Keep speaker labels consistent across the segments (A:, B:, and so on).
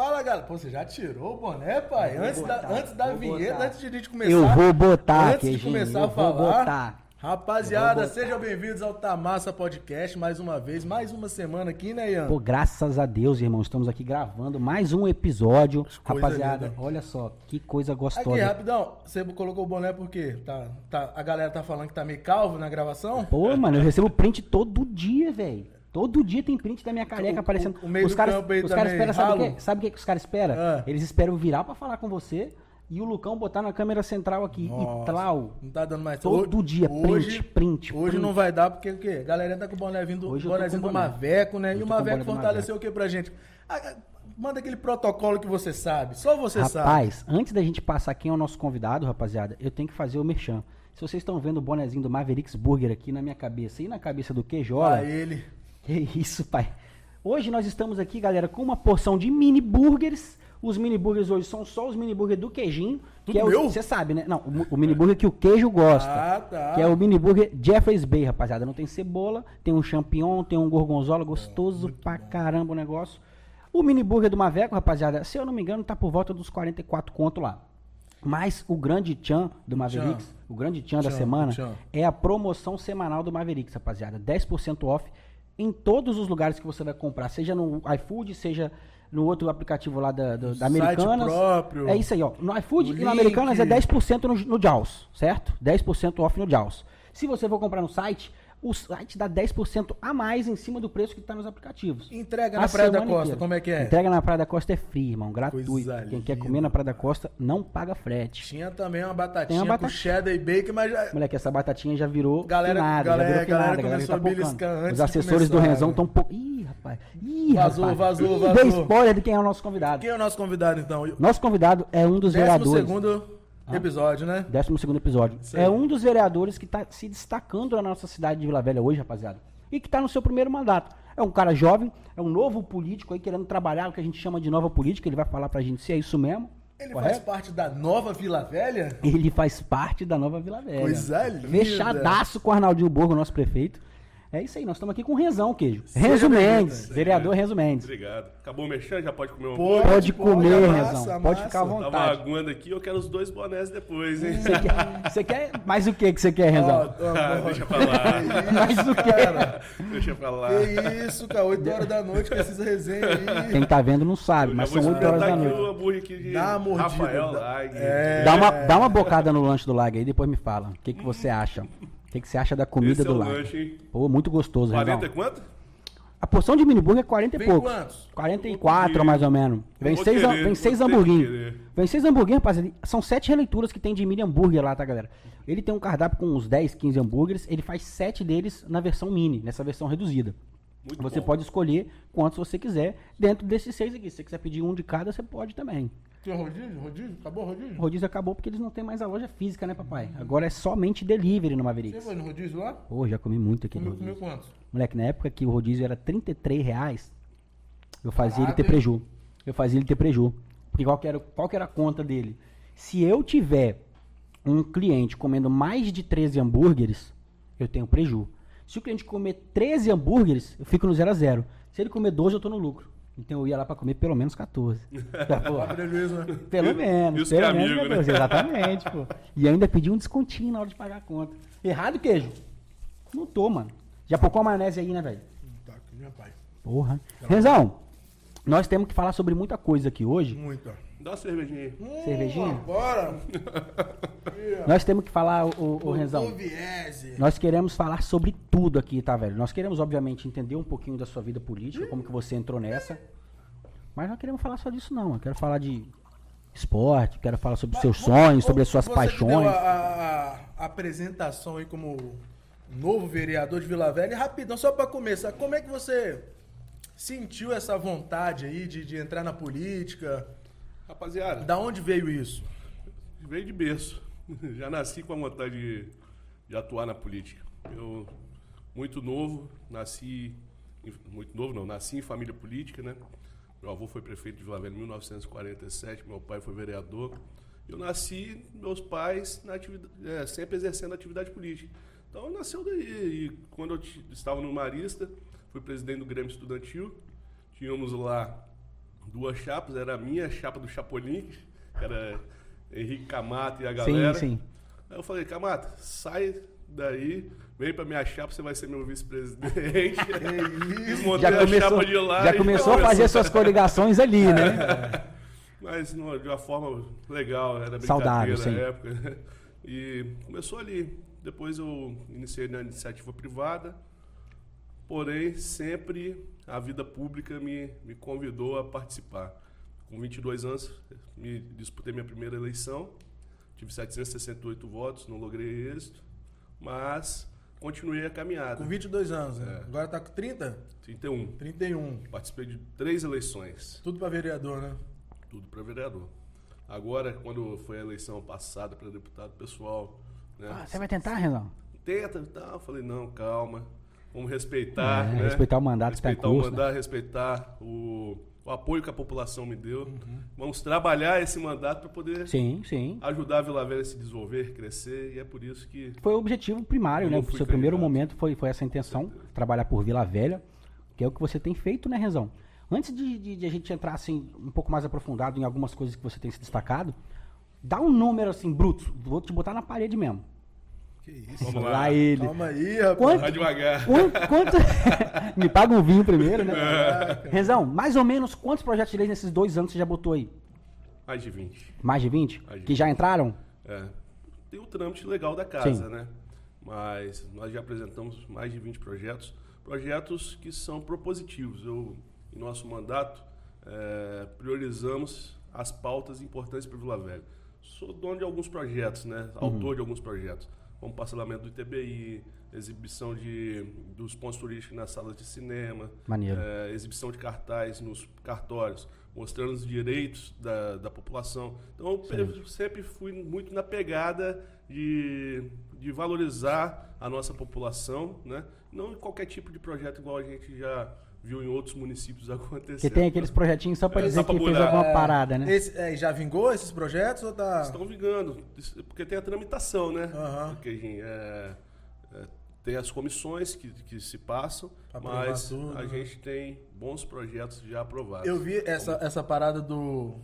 A: Fala, galera. Pô, você já tirou o boné, pai?
B: Eu
A: Antes da,
B: botar,
A: antes da vinheta,
B: botar.
A: antes de a gente começar.
B: Eu vou botar,
A: Antes de começar
B: eu
A: a
B: vou
A: falar.
B: botar.
A: Rapaziada, sejam bem-vindos ao Tamassa Podcast mais uma vez, mais uma semana aqui, né, Ian?
B: Pô, graças a Deus, irmão, estamos aqui gravando mais um episódio.
A: Coisa
B: Rapaziada,
A: linda.
B: olha só, que coisa gostosa.
A: Aqui, rapidão, você colocou o boné por quê? Tá, tá, a galera tá falando que tá meio calvo na gravação?
B: Pô, mano, eu recebo print todo dia, velho. Todo dia tem print da minha careca
A: O-
B: aparecendo.
A: o- o meio
B: os
A: do
B: caras, os caras esperam, sabe o quê? Sabe o que que os caras esperam?
A: Ah.
B: Eles esperam virar pra falar com você e o Lucão botar na câmera central aqui.
A: Nossa,
B: E tlau.
A: Não tá dando mais
B: Todo
A: Ho-
B: dia, print, print,
A: Hoje
B: print.
A: não vai dar, porque o quê? A galera tá com o boné vindo,
B: Hoje eu tô
A: bonézinho do. Maveco, né? E o Maveco
B: do
A: fortaleceu o que pra gente? Ah, ah, manda aquele protocolo que você sabe. Só você sabe.
B: Rapaz, antes da gente passar quem é o nosso convidado, rapaziada, eu tenho que fazer o merchan. Se vocês estão vendo o bonezinho do Mavericks Burger aqui na minha cabeça e na cabeça do Queijola,
A: Pra ele.
B: Que isso, pai. Hoje nós estamos aqui, galera, com uma porção de mini burgers. Os mini burgers hoje são só os mini burgers do queijinho.
A: Tudo
B: que é o-
A: meu?
B: Você sabe, né? Não, o, o mini burger que o queijo gosta.
A: Ah, tá.
B: Que é o mini burger Jeffrey's Bay, rapaziada. Não tem cebola, tem um champignon, tem um gorgonzola, gostoso pra caramba o negócio. O mini burger do Maveco, rapaziada, se eu não me engano, tá por volta dos 44 conto lá. Mas o grande tchan do Mavericks, o grande tchan da semana,
A: tchan.
B: é a promoção semanal do Mavericks, rapaziada. 10% off em todos os lugares que você vai comprar, seja no iFood, seja no outro aplicativo lá da, da
A: Site
B: Americanas.
A: próprio.
B: É isso aí, ó. No iFood e no
A: link.
B: Americanas é 10% no, no JAWS, certo? 10% off no JAWS. Se você for comprar no site, o site dá 10% a mais em cima do preço que está nos aplicativos.
A: Entrega
B: A
A: na Praia da Costa,
B: inteira.
A: como é que é?
B: Entrega na Praia da Costa é free, irmão, gratuito.
A: Coisa
B: Quem quer
A: linda.
B: comer na Praia da Costa não paga frete.
A: Tinha também uma batatinha
B: uma
A: com
B: batata-
A: cheddar e bacon, mas já...
B: Moleque, essa batatinha já virou
A: Galera-
B: finada,
A: galera-
B: já virou finada,
A: galera
B: galera,
A: começou
B: tá
A: a
B: Os assessores do Renzão
A: né?
B: estão... Po... Ih, rapaz. Ih,
A: Vazou,
B: rapaz.
A: vazou,
B: Ih,
A: vazou.
B: Dei spoiler de quem é o nosso convidado.
A: Quem é o nosso convidado, então?
B: Nosso convidado é um dos
A: Décimo
B: vereadores.
A: segundo episódio, né?
B: Décimo segundo episódio.
A: Isso aí.
B: É um dos vereadores que está se destacando na nossa cidade de Vila Velha hoje, rapaziada. E que está no seu primeiro mandato. É um cara jovem, é um novo político aí querendo trabalhar o que a gente chama de nova política. Ele vai falar pra gente se é isso mesmo.
A: Ele
B: correto?
A: faz parte da nova Vila Velha?
B: Ele faz parte da nova Vila Velha.
A: Coisa linda.
B: Fechadaço com o Arnaldinho Borgo, nosso prefeito. É isso aí, nós estamos aqui com o Renzão, queijo.
A: Seja
B: Renzo. Mendes, vererador Renzo Mendes.
C: Obrigado. Acabou o mexendo, já pode comer uma
A: Pô,
B: Pode comer,
A: amassa,
B: Renzão. Pode
A: amassa.
B: ficar à
C: Tava
B: vontade.
C: aguando aqui, eu quero os dois bonés depois, hein?
B: Você quer, você quer mais o que que você quer, Renzão?
A: ó,
C: Ah, deixa pra lá.
B: Mais o que?
A: cara.
C: Deixa pra lá.
A: Que isso, cara. 8 horas da noite com essas resenhas aí.
B: Quem tá vendo não sabe,
C: Eu
B: mas são 8 horas da noite.
C: o hambúrguer aqui de
A: Dá uma mordida,
C: Rafael
A: dá-
C: Lag.
A: É.
B: Dá uma, dá uma bocada no lanche do Lag aí, depois me fala. O que, que você acha? O que, que você acha da comida
C: Esse é
B: do
C: o
B: Lag?
C: lanche?
B: Pô, muito gostoso,
C: 40
B: Renzão.
C: e quanto?
B: A porção de mini burger é 40 e poucos.
A: quantos?
B: 44
C: Vou
B: mais ou menos. Vem
C: Vou
B: seis,
C: querer,
B: vem seis hamburguinhos. Vem seis hamburguinhos, rapaziada. São sete releituras que tem de mini hambúrguer lá, tá, galera? Ele tem um cardápio com uns 10, 15 hambúrgueres. Ele faz sete deles na versão mini, nessa versão reduzida.
C: Muito
B: você
C: bom.
B: pode escolher quantos você quiser dentro desses seis aqui. Se você quiser pedir um de cada, você pode também.
A: Tem rodízio? Rodízio? Acabou o rodízio?
B: Rodízio acabou porque eles não têm mais a loja física, né, papai? Agora é somente delivery no
A: Você
B: Mavericks.
A: foi no rodízio lá?
B: Pô, já comi muito aqui no
A: Comeu, comeu quantos?
B: Moleque, na época que o rodízio era 33 reais, eu fazia ele ter preju. Eu fazia ele ter preju. Porque qual que, era, qual que era a conta dele? Se eu tiver um cliente comendo mais de 13 hambúrgueres, eu tenho preju. Se o cliente comer 13 hambúrgueres, eu fico no 0 a 0. Se ele comer 12, eu tô no lucro. Então eu ia lá pra comer pelo menos 14. Tá, pô,
A: prejuízo, né?
B: pelo menos,
C: Isso é
B: pelo menos
C: amigo,
B: 14.
C: né?
B: Exatamente, pô. E ainda pedi um descontinho na hora de pagar a conta. Errado, queijo? Não tô, mano. Já pocou a maionese aí, né, velho?
A: Tá aqui, meu pai.
B: Porra. Renzão, nós temos que falar sobre muita coisa aqui hoje.
A: Muito.
C: Dá uma cervejinha aí.
A: Hum,
B: Cervejinha?
A: Bora.
B: Nós temos que falar, o, o Renzão. Nós queremos falar sobre tudo aqui, tá, velho? Nós queremos, obviamente, entender um pouquinho da sua vida política, como que você entrou nessa. Mas não queremos falar só disso, não. Eu quero falar de esporte, quero falar sobre os seus sonhos, sobre as suas
A: Você que deu
B: paixões.
A: A, a- a apresentação aí como novo vereador de Vila Velha. E rapidão, só pra começar, como é que você sentiu essa vontade aí de, de entrar na política?
C: Rapaziada,
A: Da onde veio isso?
C: veio de berço. Já nasci com a vontade de, de atuar na política. Eu, muito novo, nasci. Muito novo, não, nasci em família política, né? Meu avô foi prefeito de Vila Velha em 1947, meu pai foi vereador. Eu nasci, meus pais, é, sempre exercendo atividade política. Então nasceu daí. E quando eu estava no Marista, fui presidente do Grêmio Estudantil. Tínhamos lá duas chapas, era a minha chapa do Chapolin, que era Henrique Camata e a galera.
B: Sim, sim.
C: Aí eu falei, Camata, sai daí, vem pra minha chapa, você vai ser meu vice-presidente. Desmontei
B: Já
C: a
B: começou,
C: chapa de lá
B: já
C: e
B: começou a fazer suas coligações ali, né?
C: Mas não, de uma forma legal, era
B: Saudável,
C: na
B: sim.
C: época. E começou ali. Depois eu iniciei na iniciativa privada, porém sempre a vida pública me, me convidou a participar. Com 22 anos, me disputei minha primeira eleição, tive 768 votos, não logrei êxito, mas continuei a caminhada.
A: Com 22 anos, né?
C: É.
A: Agora tá com 30?
C: 31.
A: 31.
C: Participei de três eleições.
A: Tudo pra vereador, né?
C: Tudo para vereador. Agora, quando foi a eleição passada para deputado, pessoal. Né,
B: Ah, você vai tentar, Renão?
C: Tenta e tal. Eu falei, não, calma. Vamos respeitar.
B: É,
C: né?
B: respeitar o mandato que tá em
C: Respeitar
B: curso,
C: o mandato, respeitar o, o apoio que a população me deu. Vamos trabalhar esse mandato para poder
B: Sim, sim.
C: ajudar a Vila Velha a se desenvolver, crescer. E é por isso que.
B: Foi o objetivo primário, né? O seu primeiro
C: candidato.
B: momento foi, foi essa intenção, trabalhar por Vila Velha, que é o que você tem feito, né, Rezão? Antes de, de- de a gente entrar assim, um pouco mais aprofundado em algumas coisas que você tem se destacado, dá um número assim, bruto. Vou te botar na parede mesmo.
A: Que isso.
C: Vamos lá.
B: Lá ele.
A: Calma aí, rapaz.
B: Quanto-
C: Vai devagar.
B: Quanto, quanto- Me paga um vinho primeiro, né?
C: É.
B: Rezão, mais ou menos quantos projetos de lei nesses dois anos você já botou aí?
C: Mais de 20.
B: Mais de 20?
C: Mais de
B: Que já entraram?
C: É. Tem o trâmite legal da casa,
B: Sim.
C: né? Mas nós já apresentamos mais de 20 projetos. Projetos que são propositivos. Eu, em nosso mandato, é, priorizamos as pautas importantes para Vila Velha. Sou dono de alguns projetos, né?
B: Uhum.
C: Autor de alguns projetos. Como parcelamento do ITBI, exibição de, dos pontos turísticos nas salas de cinema, é, exibição de cartaz nos cartórios, mostrando os direitos da, da população. Então, eu sempre fui muito na pegada de, de valorizar a nossa população, né? não em qualquer tipo de projeto igual a gente já viu em outros municípios acontecer.
B: Que tem aqueles projetinhos só pra
C: É,
B: dizer
C: só pra
B: que fez alguma
A: É,
B: parada, né?
A: esse- é, já vingou esses projetos ou tá.
C: Estão vingando, porque tem a tramitação, né?
A: Aham.
C: Porque gente, é, é, tem as comissões que, que se passam,
A: Pra
C: mas
A: tudo,
C: a
A: né?
C: gente tem bons projetos já aprovados.
A: Eu vi essa, essa parada do,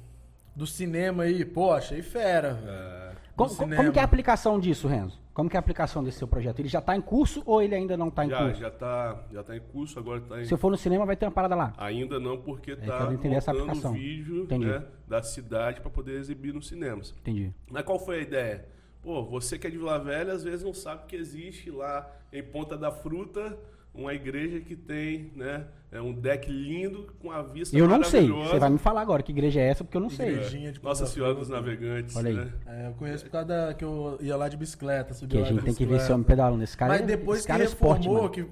A: do cinema aí, pô, achei fera. velho.
C: É,
B: Como, como- que é a aplicação disso, Renzo? Como que é a aplicação desse seu projeto? Ele já está em curso ou ele ainda não está em
C: já,
B: curso?
C: já está já tá em curso, agora está em
B: Se eu for no cinema, vai ter uma parada lá.
C: Ainda não, porque está
B: quero entender essa aplicação.
C: vídeo né, da cidade para poder exibir nos cinemas.
B: Entendi.
C: Mas qual foi a ideia? Pô, você que é de Vila Velha, às vezes não sabe que existe lá em Ponta da Fruta uma igreja que tem né, é um deck lindo com a vista
B: Eu não sei. Você vai me falar agora que igreja é essa, porque eu não sei.
A: Igrejinha de
C: Nossa Senhora dos Navegantes.
B: Olha aí.
C: Né?
A: É, eu conheço por causa da, que eu ia lá de bicicleta. subi
B: Que a gente tem que ver
A: bicicleta.
B: esse homem pedalando. Esse cara
A: Mas
B: é,
A: depois que
B: é esporte,
A: reformou,
B: mano.
A: que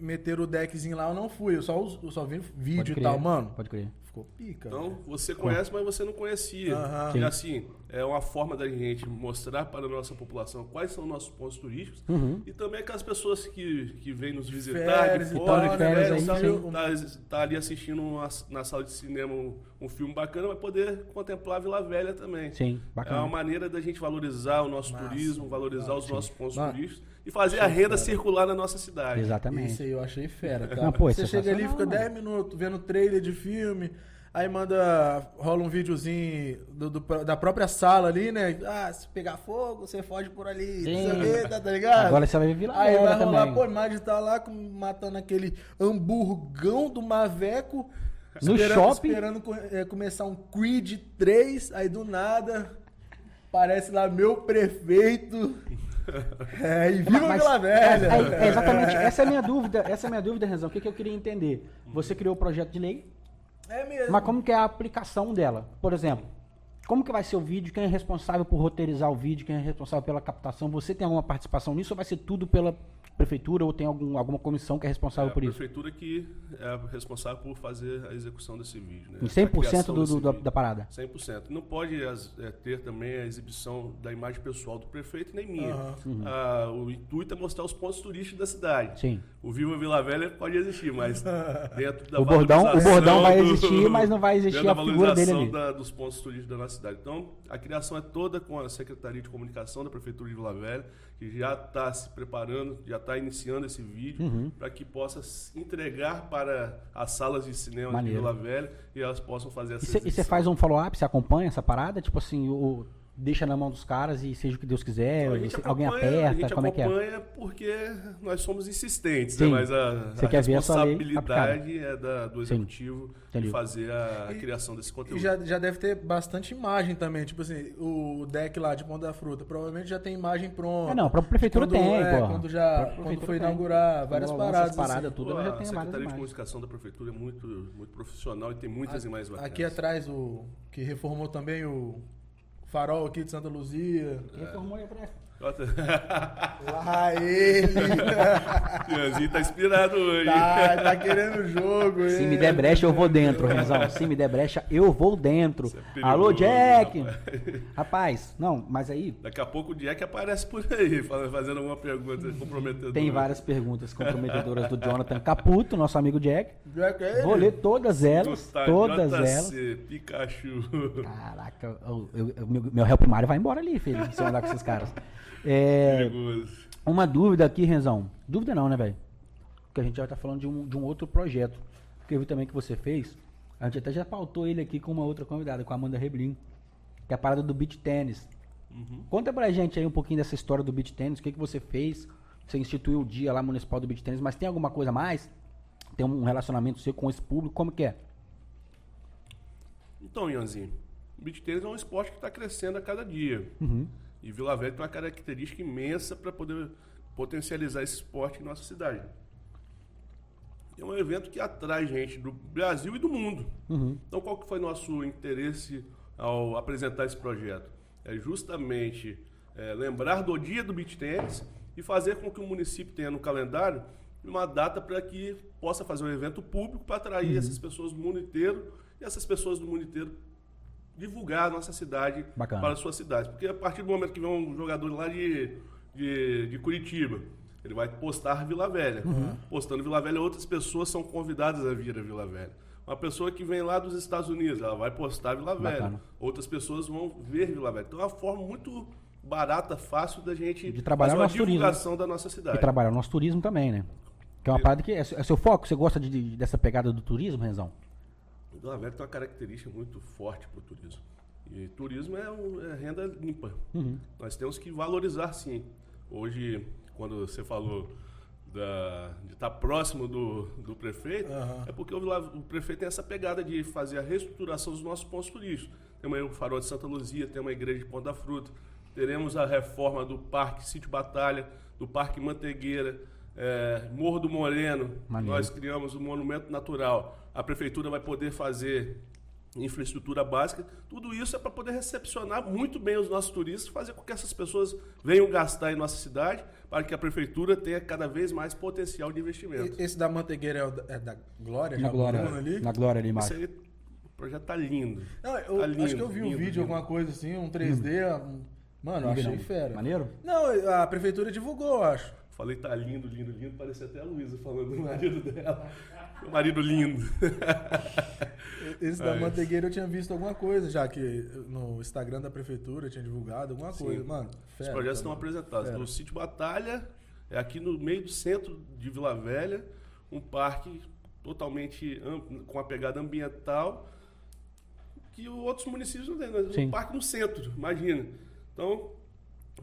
A: meteram o deckzinho lá, eu não fui. Eu só, eu só vi vídeo
B: Pode
A: e
B: crer,
A: tal, mano.
B: Pode crer.
A: Ficou pica.
C: Então,
A: velho.
C: você conhece, mas você não conhecia.
A: Aham.
C: E
B: Sim.
C: assim, é uma forma da gente mostrar para a nossa população quais são nossos pontos turísticos
B: Uhum.
C: e também aquelas pessoas que, que vêm nos visitar
A: Férias
C: de
A: e
C: fora,
B: tal, de férias aí,
C: tá, tá- tá ali assistindo uma- na sala de cinema um, um filme bacana, vai poder contemplar a Vila Velha também.
B: Sim,
C: É
B: bacana.
C: uma maneira da gente valorizar o nosso
A: Massa.
C: turismo, valorizar os nossos pontos turísticos e fazer a renda circular na nossa cidade.
B: Exatamente.
A: Isso aí eu achei fera, tá?
B: Não, pô,
A: Você chega ali, fica
B: sensacional,
A: 10 minutos vendo trailer de filme, aí manda, rola um videozinho do- do- da própria sala ali, né? Ah, se pegar fogo, você foge por ali, quê, tá, tá ligado?
B: Agora você vai ver Vila
A: Aí vai rolar,
B: também.
A: pô, imagem tá lá matando aquele hamburgão do Maveco.
B: No
A: esperando,
B: shopping?
A: Esperando é, começar um Creed 3, aí do nada parece lá meu prefeito. É, e viva
B: Mas-
A: Vila Velha!
B: é- é exatamente. Essa é a minha dúvida. Essa é a minha dúvida, Renzão. O que, que eu queria entender? Você criou o projeto de lei,
A: É mesmo.
B: mas como que é a aplicação dela? Por exemplo, como que vai ser o vídeo? Quem é responsável por roteirizar o vídeo? Quem é responsável pela captação? Você tem alguma participação nisso ou vai ser tudo pela prefeitura ou tem algum, alguma comissão que é responsável
C: É a
B: por isso?
C: prefeitura que é responsável por fazer a execução desse vídeo. Né?
B: Em
C: A
B: 100%
C: criação
B: do, do- da, da parada?
C: 100%. Não pode as- é, ter também a exibição da imagem pessoal do prefeito nem minha.
A: Aham.
C: Ah, o intuito é mostrar os pontos turísticos da cidade.
B: Sim.
C: O Viva Vila Velha pode existir, mas dentro da
B: O bordão- o bordão vai existir, mas não vai existir a figura dele ali.
C: da- dos pontos turísticos da nossa cidade. Então, a criação é toda com a Secretaria de Comunicação da Prefeitura de Vila Velha, que já está se preparando, já está iniciando esse vídeo,
B: Uhum.
C: para que possa se entregar para as salas de cinema
B: Maneiro.
C: de Vila Velha e elas possam fazer essa
B: E você faz um follow-up, você acompanha essa parada? Tipo assim, o, deixa na mão dos caras e seja o que Deus quiser,
C: Então, a
B: alguém
C: acompanha- a
B: aperta,
C: gente
B: como é que é?
C: acompanha porque nós somos insistentes,
B: Sim.
C: né? mas a,
B: Você
C: a
B: quer ver a sua lei
C: responsabilidade é da, do executivo de fazer a, a
A: E-
C: criação desse
A: E
C: conteúdo.
A: já, já deve ter bastante imagem também. Tipo assim, o deck lá de Pão da Fruta provavelmente já tem imagem pronta.
B: É, não, a própria prefeitura
A: quando,
B: tem,
A: é,
B: pô.
A: Quando,
B: A
A: já, quando foi
B: tem.
A: inaugurar várias
B: Quando
A: paradas.
B: as paradas,
A: assim.
B: tudo,
C: Pô,
B: já
C: a
B: tem várias
C: Secretaria de
B: imagens.
C: Comunicação da Prefeitura é muito, muito profissional e tem muitas imagens bacanas.
A: Aqui atrás, o que reformou também o farol aqui de Santa Luzia.
B: Quem formou aí atrás?
A: Lá ele!
C: Ianzinho tá inspirado hoje.
A: tá, tá querendo o jogo.
B: Se
A: ele.
B: me der brecha, eu vou dentro, Renzão. Se me der brecha, eu vou dentro.
C: É perigoso,
B: Alô, Jack!
C: rapaz.
B: Rapaz, não, mas aí
C: Daqui a pouco o Jack aparece por aí, fazendo alguma pergunta comprometedora.
B: tem várias perguntas comprometedoras do Jonathan Caputo, nosso amigo Jack.
A: Jack é ele.
B: Vou ler todas elas,
C: Tá,
B: todas
C: JC,
B: elas.
C: Pikachu.
B: Caraca, eu- eu- eu- meu, meu réu primário vai embora ali, filho, se eu andar com esses caras. É, uma dúvida aqui, Renzão. Dúvida não, né, velho? Porque a gente já tá falando de um, de um outro projeto. Que eu vi também que você fez. A gente até já pautou ele aqui com uma outra convidada, com a Amanda Reblin. Que é a parada do beach tênis.
C: Uhum.
B: Conta pra gente aí um pouquinho dessa história do beach tênis. O que, que você fez? Você instituiu o dia lá municipal do beach tênis, mas tem alguma coisa a mais? Tem um relacionamento seu com esse público? Como que é?
C: Então, Ianzinho, o beach tênis é um esporte que está crescendo a cada dia.
B: Uhum.
C: E Vila Velha tem uma característica imensa para poder potencializar esse esporte em nossa cidade. É um evento que atrai gente do Brasil e do mundo.
B: Uhum.
C: Então, qual que foi nosso interesse ao apresentar esse projeto? É justamente é, lembrar do dia do beach tennis e fazer com que o município tenha no calendário uma data para que possa fazer um evento público para atrair essas pessoas do mundo inteiro e essas pessoas do mundo inteiro divulgar a nossa cidade
B: Bacana.
C: para a sua cidade. Porque a partir do momento que vem um jogador lá de, de, de Curitiba, ele vai postar Vila Velha. Postando Vila Velha, outras pessoas são convidadas a vir a Vila Velha. Uma pessoa que vem lá dos Estados Unidos, ela vai postar Vila Velha.
B: Bacana.
C: Outras pessoas vão ver Vila Velha. Então é uma forma muito barata, fácil da gente
B: De trabalhar
C: fazer uma
B: nosso turismo,
C: divulgação da nossa cidade.
B: E trabalhar o nosso turismo também, né? Que é uma parada que é, é seu foco? Você gosta de- de- dessa pegada do turismo, Renzão?
C: Vila Velha tem uma característica muito forte para o turismo. E turismo é, um- é renda limpa.
B: Uhum.
C: Nós temos que valorizar, sim. Hoje, quando você falou da- de estar próximo do, do prefeito,
A: Aham.
C: é porque o, Vila- o prefeito tem essa pegada de fazer a reestruturação dos nossos pontos turísticos. Temos aí o Farol de Santa Luzia, tem uma igreja de Ponta Fruta, teremos a reforma do Parque Sítio Batalha, do Parque Mantegueira, é, Morro do Moreno, nós criamos um monumento natural. A prefeitura vai poder fazer infraestrutura básica. Tudo isso é para poder recepcionar muito bem os nossos turistas, fazer com que essas pessoas venham gastar em nossa cidade, para que a prefeitura tenha cada vez mais potencial de investimento.
A: Esse da Mantegueira é, o da- é da Glória?
B: Na glória,
A: ali?
B: na glória ali embaixo.
C: aí, o projeto tá lindo.
A: Não, eu
C: Tá
A: acho
C: lindo,
A: que eu vi um
C: lindo,
A: vídeo,
C: lindo.
A: alguma coisa assim, um 3D. um- Mano, achei fera.
B: Maneiro?
A: Não, a prefeitura divulgou, eu acho.
C: Falei tá lindo, lindo, lindo, parecia até a Luísa falando do marido dela. Meu marido lindo.
A: Esse da
C: É.
A: Mantegueira eu tinha visto alguma coisa, já que no Instagram da prefeitura tinha divulgado alguma
C: Sim.
A: coisa. Mano,
C: Os
A: fera,
C: projetos estão apresentados.
A: Fera.
C: O Sítio Batalha é aqui no meio do centro de Vila Velha, um parque totalmente amplo, com a pegada ambiental que outros municípios não têm. Né? Um parque no centro, imagina. Então,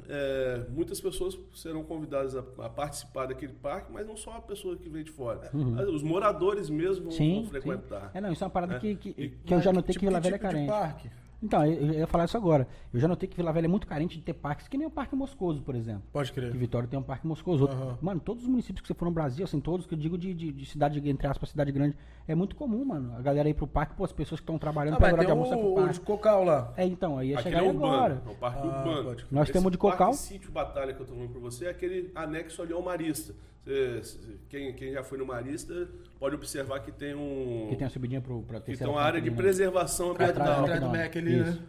C: é, muitas pessoas serão convidadas a, a participar daquele parque, mas não só a pessoa que vem de fora. Mas Os moradores mesmo vão,
B: Uhum. Sim,
C: vão
B: sim.
C: frequentar.
B: É, não, isso é uma parada
C: É.
B: que, que, que eu já notei que
A: Tipo,
B: Vila Velha é
A: tipo de
B: carente.
A: parque?
B: Então, eu, eu ia falar isso agora. Eu já notei que Vila Velha é muito carente de ter parques, que nem o Parque Moscoso, por exemplo.
A: Pode crer.
B: Que Vitória tem um parque moscoso. Outro-
A: Aham.
B: Mano, todos os municípios que você for no Brasil, assim, todos que eu digo de, de, de cidade, entre aspas, cidade grande, é muito comum, mano. A galera ir pro parque, pô, as pessoas que estão trabalhando
A: Ah,
B: hora
A: tem
B: de almoço é pro
A: o, o de
B: parque.
A: Cocal lá.
B: É, então, aí ia
C: Aquele
B: chegar
C: é urbano,
B: agora.
C: é o parque
A: Ah,
C: urbano.
B: Nós
C: Esse
B: temos o de
C: parque
B: Cocal.
C: Sítio Batalha que eu tô falando pra você é aquele anexo ali ao Marista. Você- quem, quem já foi no Marista pode observar que tem um.
B: Que tem a subidinha
C: que
B: terceira
C: tem uma área de
B: né?
C: preservação ambiental.
A: Atrás do. Mac ali, né?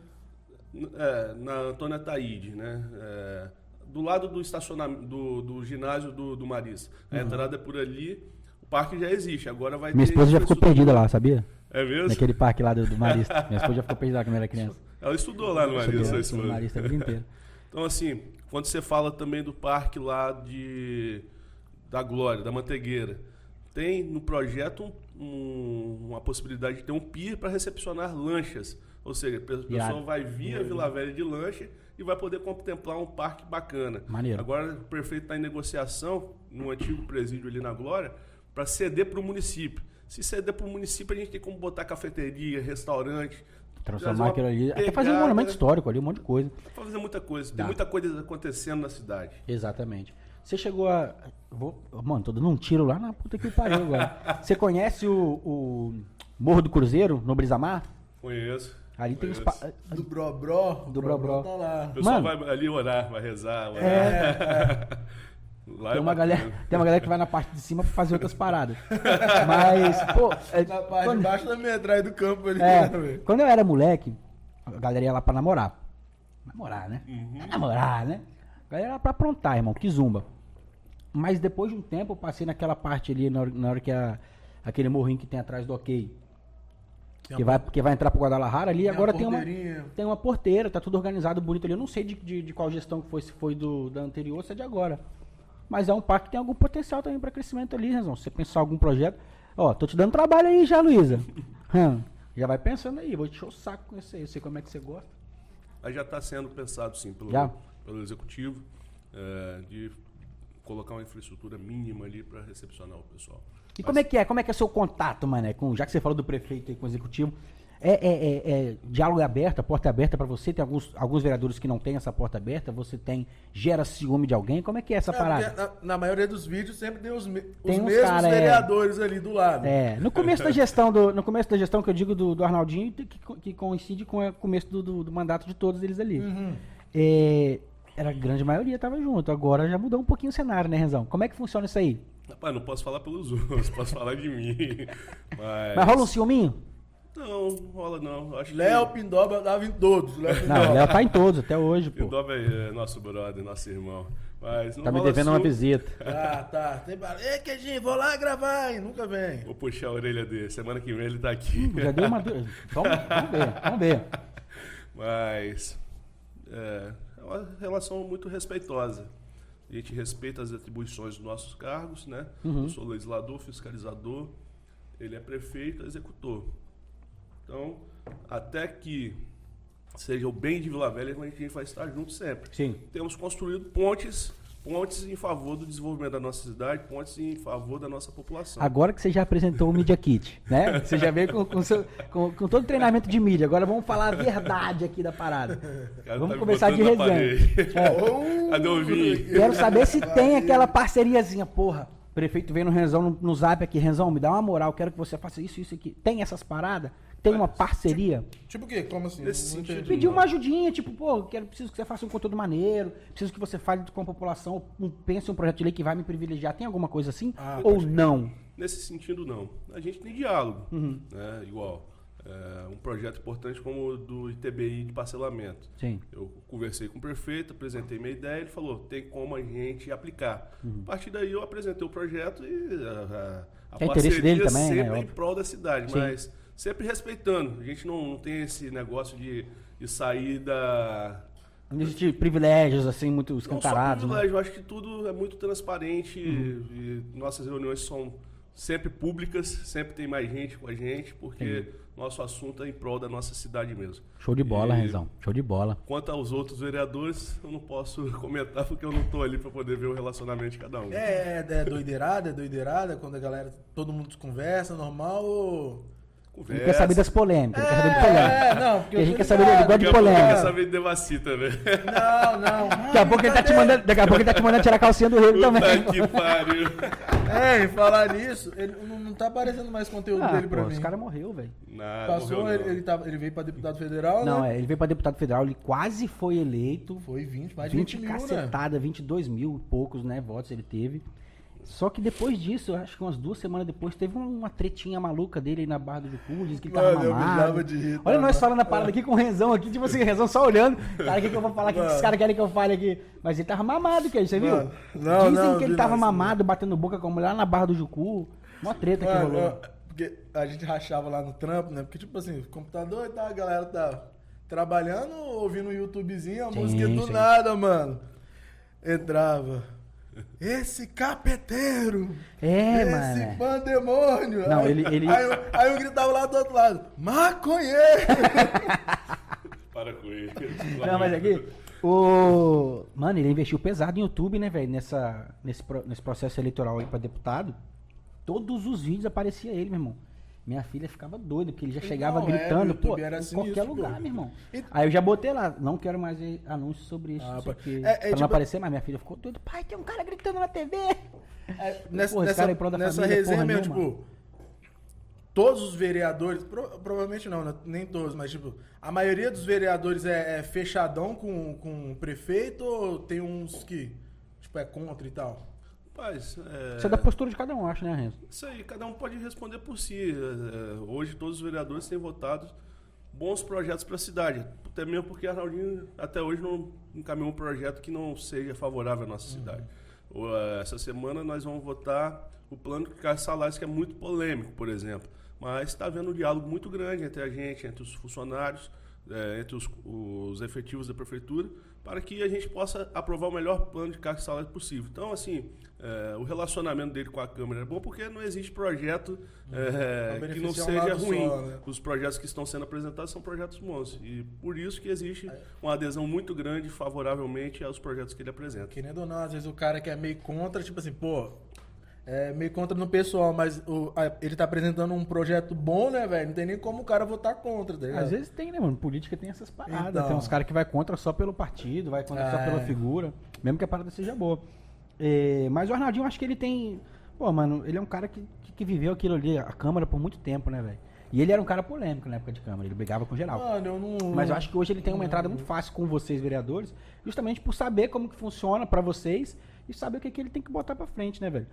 C: É, na Antônia Taíde, né? É, do lado do estacionamento do, do ginásio do, do Marista. A entrada é por ali. O parque já existe, agora vai
B: Minha
C: ter
B: esposa já ficou perdida lá, sabia?
C: É mesmo?
B: Naquele parque lá do, do Marista. Minha esposa já ficou perdida lá quando era criança.
C: Ela estudou lá no Marista, sua esposa.
B: no Marista a vida inteira.
C: Então, assim, quando você fala também do parque lá de da Glória, da Mantegueira, tem no projeto um- um- uma possibilidade de ter um pier para recepcionar lanchas. Ou seja, a pe- pessoa vai via Vila Velha de lancha e vai poder contemplar um parque bacana.
B: Maneiro.
C: Agora, o prefeito está em negociação, no antigo presídio ali na Glória, para ceder para o município. Se ceder para o município, a gente tem como botar cafeteria, restaurante.
B: Transformar aquilo ali. Até fazer um
C: pegada,
B: monumento histórico ali, um monte de coisa.
C: Fazer muita coisa. Tem
B: Dá.
C: muita coisa acontecendo na cidade.
B: Exatamente. Você chegou a. Vou... Mano, tô dando um tiro lá na puta que pariu agora. Você conhece o, o Morro do Cruzeiro, no Brisamar?
C: Conheço.
B: Ali tem os.
C: conheço.
B: Pa...
A: Do Bro Bro.
B: Do Bro Bro.
A: Tá lá.
C: O pessoal
B: Mano.
C: vai ali orar, vai rezar. Vai
B: É,
C: Lá
B: tem
C: é
B: uma,
C: bacana.
B: galera, tem uma galera que vai na parte de cima pra fazer outras paradas. Mas, pô. é,
A: Na parte
B: quando-
A: de baixo da metralha do campo ali.
B: É,
A: né,
B: quando eu era moleque, a galera ia lá pra namorar. Namorar, né?
C: Uhum.
B: É namorar, né? A galera ia pra aprontar, irmão, que zumba. Mas depois de um tempo eu passei naquela parte ali, na hora, na hora que a, aquele morrinho que tem atrás do ok.
A: Tem
B: Que vai, que vai entrar pro Guadalajara ali,
A: tem
B: agora tem uma, tem uma porteira, tá tudo organizado, bonito ali. Eu não sei de, de, de qual gestão que foi, se foi do, da anterior ou se é de agora. Mas é um parque que tem algum potencial também pra crescimento ali, Rezão. Se você pensar algum projeto. Ó, tô te dando trabalho aí já, Luísa. Hum, já vai pensando aí, vou te o saco com isso aí. Eu sei como é que você gosta.
C: Mas já está sendo pensado, sim, pelo,
B: Já?
C: pelo executivo, é, de colocar uma infraestrutura mínima ali para recepcionar o pessoal.
B: E como é que é? Como é que é seu contato, mané? Com, já que você falou do prefeito e com o executivo, é, é- é- é diálogo aberto, a porta é aberta pra você? Tem alguns, alguns vereadores que não têm essa porta aberta? Você tem. Gera ciúme de alguém? Como é que é essa
A: É,
B: parada?
A: na, na maioria dos vídeos sempre tem os, me- os
B: Tem uns
A: mesmos
B: cara, é.
A: vereadores ali do lado.
B: É, no começo da gestão do, no começo da gestão que eu digo do, do Arnaldinho, que, que coincide com o começo do, do- do mandato de todos eles ali.
A: Uhum.
B: É, era a grande maioria tava junto. Agora já mudou um pouquinho o cenário, né, Renzão? Como é que funciona isso aí?
C: Rapaz, não posso falar pelos outros, posso falar de mim. Mas,
B: Mas rola um ciúminho?
C: Não, rola não. Acho
A: Léo
C: que
A: Pindoba dava em todos. Léo
B: Não, Léo tá em todos até hoje, pô.
C: Pindoba é nosso brother, nosso irmão. Mas não
B: Tá me devendo uma visita.
A: Ah, tá. Tem. Ei, Queijinho, vou lá gravar, hein? Nunca vem.
C: Vou puxar a orelha dele. Semana que vem ele tá aqui.
B: Já deu uma. Vamos, vamos ver, vamos ver.
C: Mas é, é uma relação muito respeitosa. A gente respeita as atribuições dos nossos cargos, né?
B: Uhum.
C: Eu sou legislador, fiscalizador, ele é prefeito, executor. Então, até que seja o bem de Vila Velha, a gente vai estar junto sempre.
B: Sim.
C: Temos construído pontes, pontes em favor do desenvolvimento da nossa cidade, pontes em favor da nossa população.
B: Agora que você já apresentou o Media Kit, né? Você já veio com, com, seu- com- com todo o treinamento de mídia. Agora vamos falar a verdade aqui da parada.
C: Cara
B: Vamos
C: tá me
B: começar de resenha. É,
C: Cadê o vinho?
B: quero saber se tem aquela parceriazinha, porra. O prefeito vem no Renzão, no, no zap aqui, Renzão, me dá uma moral, quero que você faça isso, isso aqui. Tem essas paradas? Tem uma parceria?
A: Tipo o quê? Como assim?
C: Nesse sentido.
B: Pedir uma ajudinha, tipo, pô, quero, preciso que você faça um conteúdo maneiro, preciso que você fale com a população, um, pense um projeto de lei que vai me privilegiar. Tem alguma coisa assim?
A: Ah,
B: Ou não?
C: Nesse sentido, não. A gente tem diálogo,
B: Uhum.
C: né? Igual é, um projeto importante como o do ITBI de parcelamento.
B: Sim.
C: Eu conversei com o prefeito, apresentei minha ideia, ele falou, tem como a gente aplicar.
B: Uhum.
C: A partir daí eu apresentei o projeto e a, a, a
B: É interesse dele também, né?
C: sempre em
B: Óbvio.
C: prol da cidade,
B: Sim.
C: mas sempre respeitando. A gente não, não tem esse negócio de, de sair da...
B: Não existe privilégios, assim, muito
C: Não só
B: escancarados, né?
C: privilégio, eu acho que tudo é muito transparente
B: Uhum.
C: e nossas reuniões são sempre públicas, sempre tem mais gente com a gente, porque nosso assunto é em prol da nossa cidade mesmo.
B: Show de bola,
C: E
B: Renzão. Show de bola.
C: Quanto aos outros vereadores, eu não posso comentar porque eu não estou ali para poder ver o relacionamento de cada um.
A: É, é, é doideirada, é doideirada, quando a galera, todo mundo conversa, normal ou...
B: Ele quer saber das polêmicas, ele quer saber de polêmica.
A: É, não, porque
B: a gente quer saber, ele gosta de
C: Daqui a pouco ele
B: polêmica.
C: quer saber de devacita, velho.
A: Não, não.
B: Daqui a pouco ele tá te mandando, daqui a pouco ele tá te mandando tirar a calcinha do rego também.
C: Puta que pariu.
A: É, e falar nisso, ele não, não tá aparecendo mais conteúdo
B: Ah,
A: dele pra
B: pô,
A: mim.
B: esse cara morreu, velho.
A: Passou,
C: morreu,
A: ele, ele, tava- ele veio pra deputado federal,
B: Não,
A: né?
B: é, ele veio pra deputado federal, ele quase foi eleito.
A: Foi 20, mais de
B: 20
A: 20 mil, né?
B: cacetada, 22 mil e poucos, né, votos ele teve. Só que depois disso, eu acho que umas duas semanas depois, teve uma, tretinha maluca dele aí na Barra do Jucu, diz que ele tava
A: Mano,
B: mamado.
A: mijava de rir,
B: Olha
A: tá?
B: nós falando a parada aqui com o Renzão aqui, tipo assim, o Renzão só olhando. Cara, o que, que eu vou falar? O que, que esses caras querem que eu fale aqui? Mas ele tava mamado, que você viu?
A: Mano, não,
B: Dizem
A: não,
B: que ele tava mamado, batendo boca com a mulher lá na Barra do Jucu. Uma treta que
A: Mano,
B: rolou.
A: ó, porque a gente rachava lá no trampo, né? Porque, tipo assim, computador e tal, a galera tá, trabalhando, ouvindo um YouTubezinho, a
B: Sim,
A: música do
B: sim.
A: nada, mano. Entrava. Esse capeteiro!
B: É,
A: esse
B: mano.
A: pandemônio!
B: Não,
A: aí,
B: ele- ele-
A: Aí, eu, aí eu gritava lá do outro lado: Maconheiro!
C: Para com ele.
B: Não, mas aqui. O. Mano, ele investiu pesado em YouTube, né, velho? Nessa, nesse, pro- nesse processo eleitoral aí pra deputado. Todos os vídeos aparecia ele, meu irmão. Minha filha ficava doida, porque ele já chegava
A: é,
B: gritando,
A: o
B: pô,
A: era
B: em
A: sinistro,
B: qualquer
A: pô.
B: lugar, meu irmão.
A: E-
B: Aí eu já botei lá, não quero mais ver anúncios sobre isso,
A: Ah, pô.
B: quê.
A: É, é,
B: pra
A: tipo-
B: não aparecer, mas minha filha ficou doida. Pai, tem um cara gritando na TV.
A: Nessa,
B: Porra,
A: nessa,
B: cara
A: nessa
B: família,
A: resenha mesmo, tipo, todos os vereadores, pro- provavelmente não, né, nem todos, mas tipo, a maioria dos vereadores é, é fechadão com, com o prefeito ou tem uns que, tipo, é contra e tal?
C: Rapaz, é,
B: Isso é da postura de cada um, acho, né, Renzo?
C: Isso aí, cada um pode responder por si. É, é, hoje todos os vereadores têm votado bons projetos para a cidade. Até mesmo porque Arnaldinho até hoje não encaminhou um projeto que não seja favorável à nossa cidade. O, é, Essa semana nós vamos votar o plano de e salários, que é muito polêmico, por exemplo. Mas está havendo um diálogo muito grande entre a gente, entre os funcionários, é, entre os, os efetivos da prefeitura, para que a gente possa aprovar o melhor plano de cargos e salários possível. Então, assim, é, o relacionamento dele com a Câmara é bom porque não existe projeto é,
A: Pra
C: que não seja ruim.
A: só, né?
C: Os projetos que estão sendo apresentados são projetos bons. E por isso que existe uma adesão muito grande favoravelmente aos projetos que ele apresenta.
A: Querendo ou não, às vezes o cara que é meio contra, tipo assim, pô, é meio contra no pessoal, mas o- a- ele tá apresentando um projeto bom, né, velho? Não tem nem como o cara votar contra, tá ligado?
B: Às vezes tem, né, mano? Política tem essas paradas.
A: Então.
B: Tem uns caras que vai contra só pelo partido, vai contra só
A: É.
B: pela figura, mesmo que a parada seja boa. É, mas o Arnaldinho, eu acho que ele tem. Pô, mano, ele é um cara que, que, viveu aquilo ali, a Câmara, por muito tempo, né, velho? E ele era um cara polêmico na época de Câmara, ele brigava com geral.
A: Mano, eu não.
B: Mas eu acho que hoje ele tem uma entrada muito fácil com vocês, vereadores, justamente por saber como que funciona pra vocês e saber o que, que ele tem que botar pra frente, né, velho?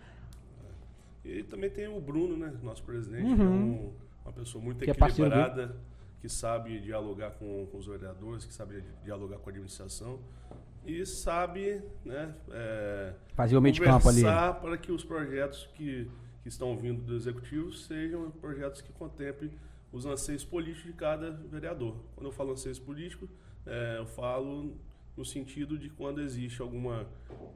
C: E também tem o Bruno, né, nosso presidente,
B: Uhum.
C: que é um- uma pessoa muito
B: Que é
C: equilibrada, que sabe dialogar com, com os vereadores, que sabe dialogar com a administração e sabe né, é,
B: Fazer o meio de campo ali.
C: para que os projetos que, que estão vindo do executivo sejam projetos que contemplem os anseios políticos de cada vereador. Quando eu falo anseios políticos, é, eu falo no sentido de quando existe alguma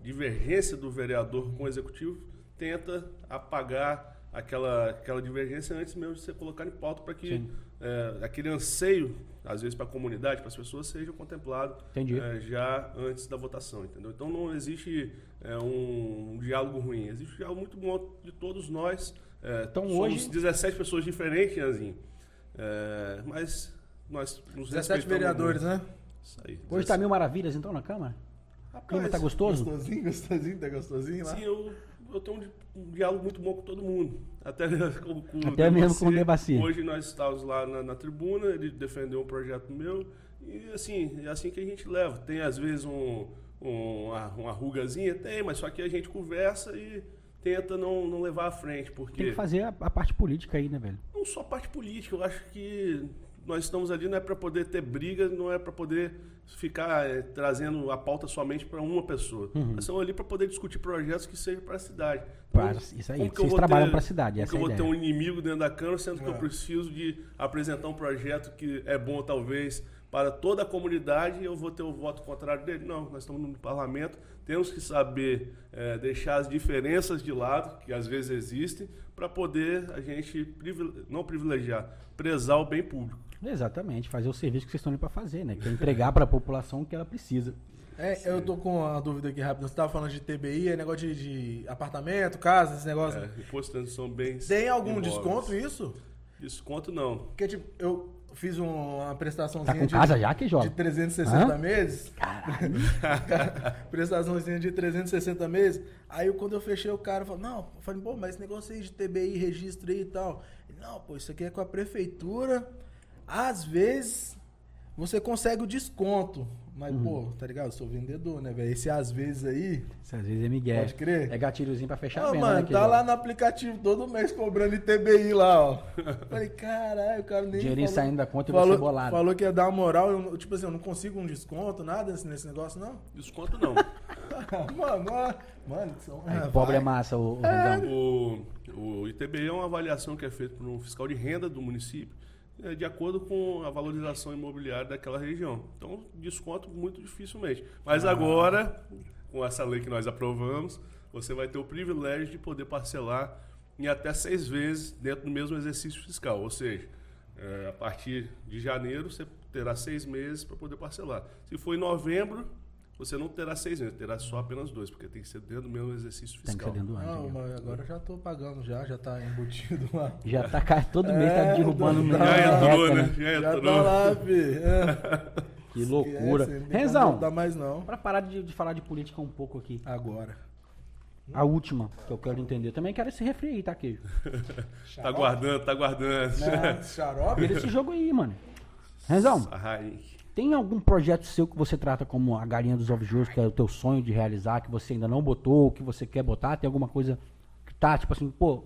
C: divergência do vereador com o executivo, tenta apagar aquela, aquela divergência antes mesmo de ser colocado em pauta para que é, aquele anseio, às vezes para a comunidade, para as pessoas, seja contemplado é, já antes da votação, entendeu? Então não existe é, um, um diálogo ruim, existe um diálogo muito bom de todos nós. É,
B: Então,
C: somos
B: hoje-
C: 17 pessoas diferentes, Janzinho. É, mas nós nos
A: 17
C: respeitamos
A: vereadores,
C: muito.
A: né?
C: Isso aí.
B: Hoje tá mil maravilhas, então, na Câmara? O clima tá gostoso?
A: Gostosinho, gostosinho, tá gostosinho lá.
C: Sim, eu, eu tenho um, um diálogo muito bom com todo mundo. Até, com, com
B: Até mesmo com o
C: Debaci.
B: Debaci.
C: Hoje nós estávamos lá na, na tribuna, ele defendeu um projeto meu. E assim, é assim que a gente leva. Tem às vezes um, um- uma, uma rugazinha, tem, mas só que a gente conversa e tenta não, não levar à frente. Porque
B: Tem que fazer a, a parte política aí, né, velho?
C: não só parte política, eu acho que nós estamos ali não é para poder ter briga, não é para poder ficar eh, trazendo a pauta somente para uma pessoa.
B: Uhum.
C: Nós estamos ali para poder discutir projetos que sejam para a cidade. Então,
B: isso aí,
C: como
B: vocês
C: vou
B: trabalham
C: ter-
B: pra cidade,
C: como
B: essa
C: eu
B: é a
C: vou ter um inimigo dentro da Câmara, sendo que eu
A: É.
C: preciso de apresentar um projeto que é bom talvez para toda a comunidade e eu vou ter o voto contrário dele? Não, nós estamos no parlamento, temos que saber eh, deixar as diferenças de lado, que às vezes existem, para poder a gente privile- não privilegiar, prezar o bem público.
B: Exatamente, fazer o serviço que vocês estão ali pra fazer, né? Que é entregar pra população o que ela precisa.
A: É, eu tô com uma dúvida aqui rápida. Você tava falando de TBI, é negócio de, de apartamento, casa, esse negócio.
C: É, imposto de transição bem
A: Tem algum
C: imóveis.
A: desconto isso?
C: Desconto não.
A: Porque, tipo, eu fiz um- uma
B: Tá
A: prestaçãozinha
B: com
A: de,
B: casa já que joga?
A: de 360
B: Hã?
A: meses. prestaçãozinha de 360 meses. Aí quando eu fechei o cara, falei, não, eu falei, pô, mas esse negócio aí de TBI, registro aí e tal. Ele, não, pô, isso aqui é com a prefeitura. Às vezes você consegue o desconto. Mas,
B: Uhum.
A: pô, tá ligado? Eu sou vendedor, né, velho? Esse às vezes aí.
B: Isso às vezes é Miguel.
A: Pode crer.
B: É gatilhozinho pra fechar
A: Ah,
B: a venda,
A: mano,
B: né,
A: tá lá no aplicativo todo mês cobrando ITBI lá, ó. Falei, caralho, o cara nem.
B: Dinheirinho
A: falou-
B: saindo da conta e
A: falou,
B: você bolado.
A: Falou que ia dar uma moral, eu, tipo assim, eu não consigo um desconto, nada nesse, negócio, não.
C: Desconto não.
A: mano, mano, mano, são, ah,
B: pobre é massa, o, o
A: É.
C: O, o ITBI é uma avaliação que é feita por um fiscal de renda do município. É, de acordo com a valorização imobiliária daquela região. Então, desconto muito dificilmente. Mas
A: Ah.
C: agora, com essa lei que nós aprovamos, você vai ter o privilégio de poder parcelar em até seis vezes dentro do mesmo exercício fiscal. Ou seja, é, a partir de janeiro você terá seis meses para poder parcelar. Se for em novembro, você não terá seis meses, terá só apenas dois, porque tem que ser dentro do mesmo exercício
B: Tem que
C: fiscal.
B: ser dentro do ano.
A: Não, mas agora eu já tô pagando já, já tá embutido lá.
B: Já tá cara, todo mês tá
A: É,
B: derrubando
A: já
B: uma
C: Já entrou,
B: reta,
C: né? Já
A: Já
C: entrou.
A: tá lá, fi. É.
B: Que loucura.
A: Não
B: Renzão,
A: dá mais não.
B: pra parar de, de falar de política um pouco aqui.
A: Agora.
B: A última que eu quero entender. Também quero esse refri aí, tá, queijo?
C: Tá guardando, tá guardando.
A: Né? Xarope?
B: Vira esse jogo aí, mano. Renzão,
C: A raiz.
B: Tem algum projeto seu que você trata como a galinha dos ovos de ouro, que é o teu sonho de realizar, que você ainda não botou, que você quer botar? Tem alguma coisa que tá, tipo assim, pô,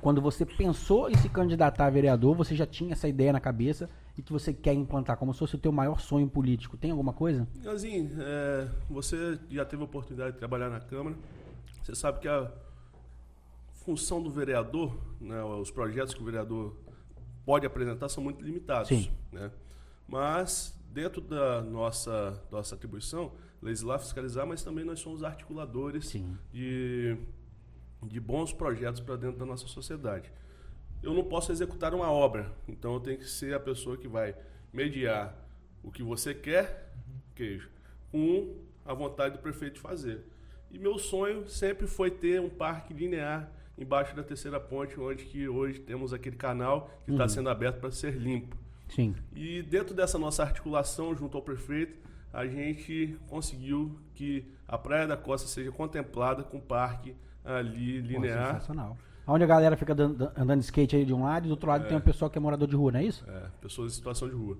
B: quando você pensou em se candidatar a vereador, você já tinha essa ideia na cabeça e que você quer implantar como se fosse o teu maior sonho político. Tem alguma coisa?
C: Assim, é, você já teve a oportunidade de trabalhar na Câmara. Você sabe que a função do vereador, né, os projetos que o vereador pode apresentar são muito limitados.
B: Sim.
C: Né? Mas, dentro da nossa, nossa atribuição, legislar, fiscalizar, mas também nós somos articuladores
B: Sim.
C: de, de bons projetos para dentro da nossa sociedade. Eu não posso executar uma obra, então eu tenho que ser a pessoa que vai mediar o que você quer, queijo, com a vontade do prefeito de fazer. E meu sonho sempre foi ter um parque linear embaixo da terceira ponte, onde que hoje temos aquele canal que está sendo aberto para ser limpo.
B: Sim.
C: E dentro dessa nossa articulação junto ao prefeito, a gente conseguiu que a Praia da Costa seja contemplada com parque ali
B: Pô,
C: linear.
B: sensacional. Onde a galera fica dan- dan- andando de skate aí de um lado e do outro lado tem um pessoal que é morador de rua, não é isso?
C: É, pessoas em situação de rua.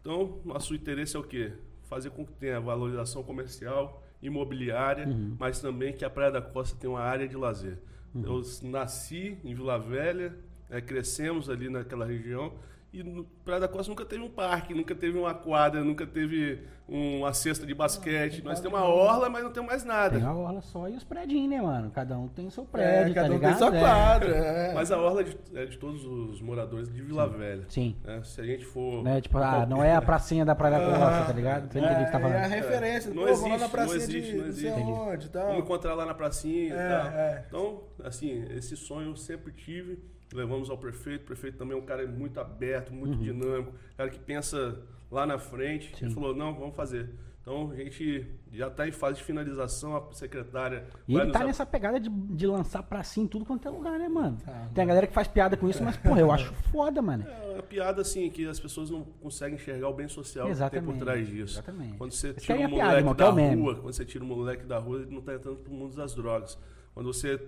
C: Então, nosso interesse é o quê? Fazer com que tenha valorização comercial, imobiliária, mas também que a Praia da Costa tenha uma área de lazer. Eu nasci em Vila Velha, né, crescemos ali naquela região, e no Praia da Costa nunca teve um parque, nunca teve uma quadra, nunca teve uma cesta de basquete. Nós temos uma orla, mas não temos mais nada.
B: Tem a orla só e os prédios, né, mano? Cada um tem o seu
A: É,
B: prédio,
A: cada
B: tá
A: um
B: ligado?
A: tem sua
B: É.
A: quadra. É.
C: Mas a orla é de, é de todos os moradores de Vila Velha.
B: Sim.
C: né? Se a gente for.
B: Né? Tipo, ah, não é a pracinha da Praia da Costa, tá ligado? Você entende o que você tá
A: É, é a
B: falando?
A: referência.
C: Não
A: Pô, vamos lá
C: existe,
A: na pracinha
C: não existe,
A: de
C: não
A: não
C: existe.
A: onde e tal.
C: Vamos encontrar lá na pracinha
A: É,
C: e tal.
A: é.
C: Então, assim, esse sonho eu sempre tive. Levamos ao prefeito. O prefeito também é um cara muito aberto, muito
B: Uhum.
C: dinâmico, cara que pensa lá na frente. Ele falou, não, vamos fazer. Então, a gente já está em fase de finalização, a secretária
B: E
C: vai
B: ele
C: nos
B: tá
C: ap-
B: nessa pegada de, de lançar pracinha em tudo quanto é lugar, né, mano?
A: Tá,
B: Tem a galera que faz piada com isso, mas, porra, eu acho foda, mano.
C: É uma piada assim, que as pessoas não conseguem enxergar o bem social que
B: Exatamente,
C: tem por trás disso.
B: exatamente.
C: Quando você tira
B: querem
C: o
B: a piada,
C: moleque
B: irmão, que é
C: da rua, quando você tira o moleque da rua, ele não está entrando pro mundo das drogas. Quando você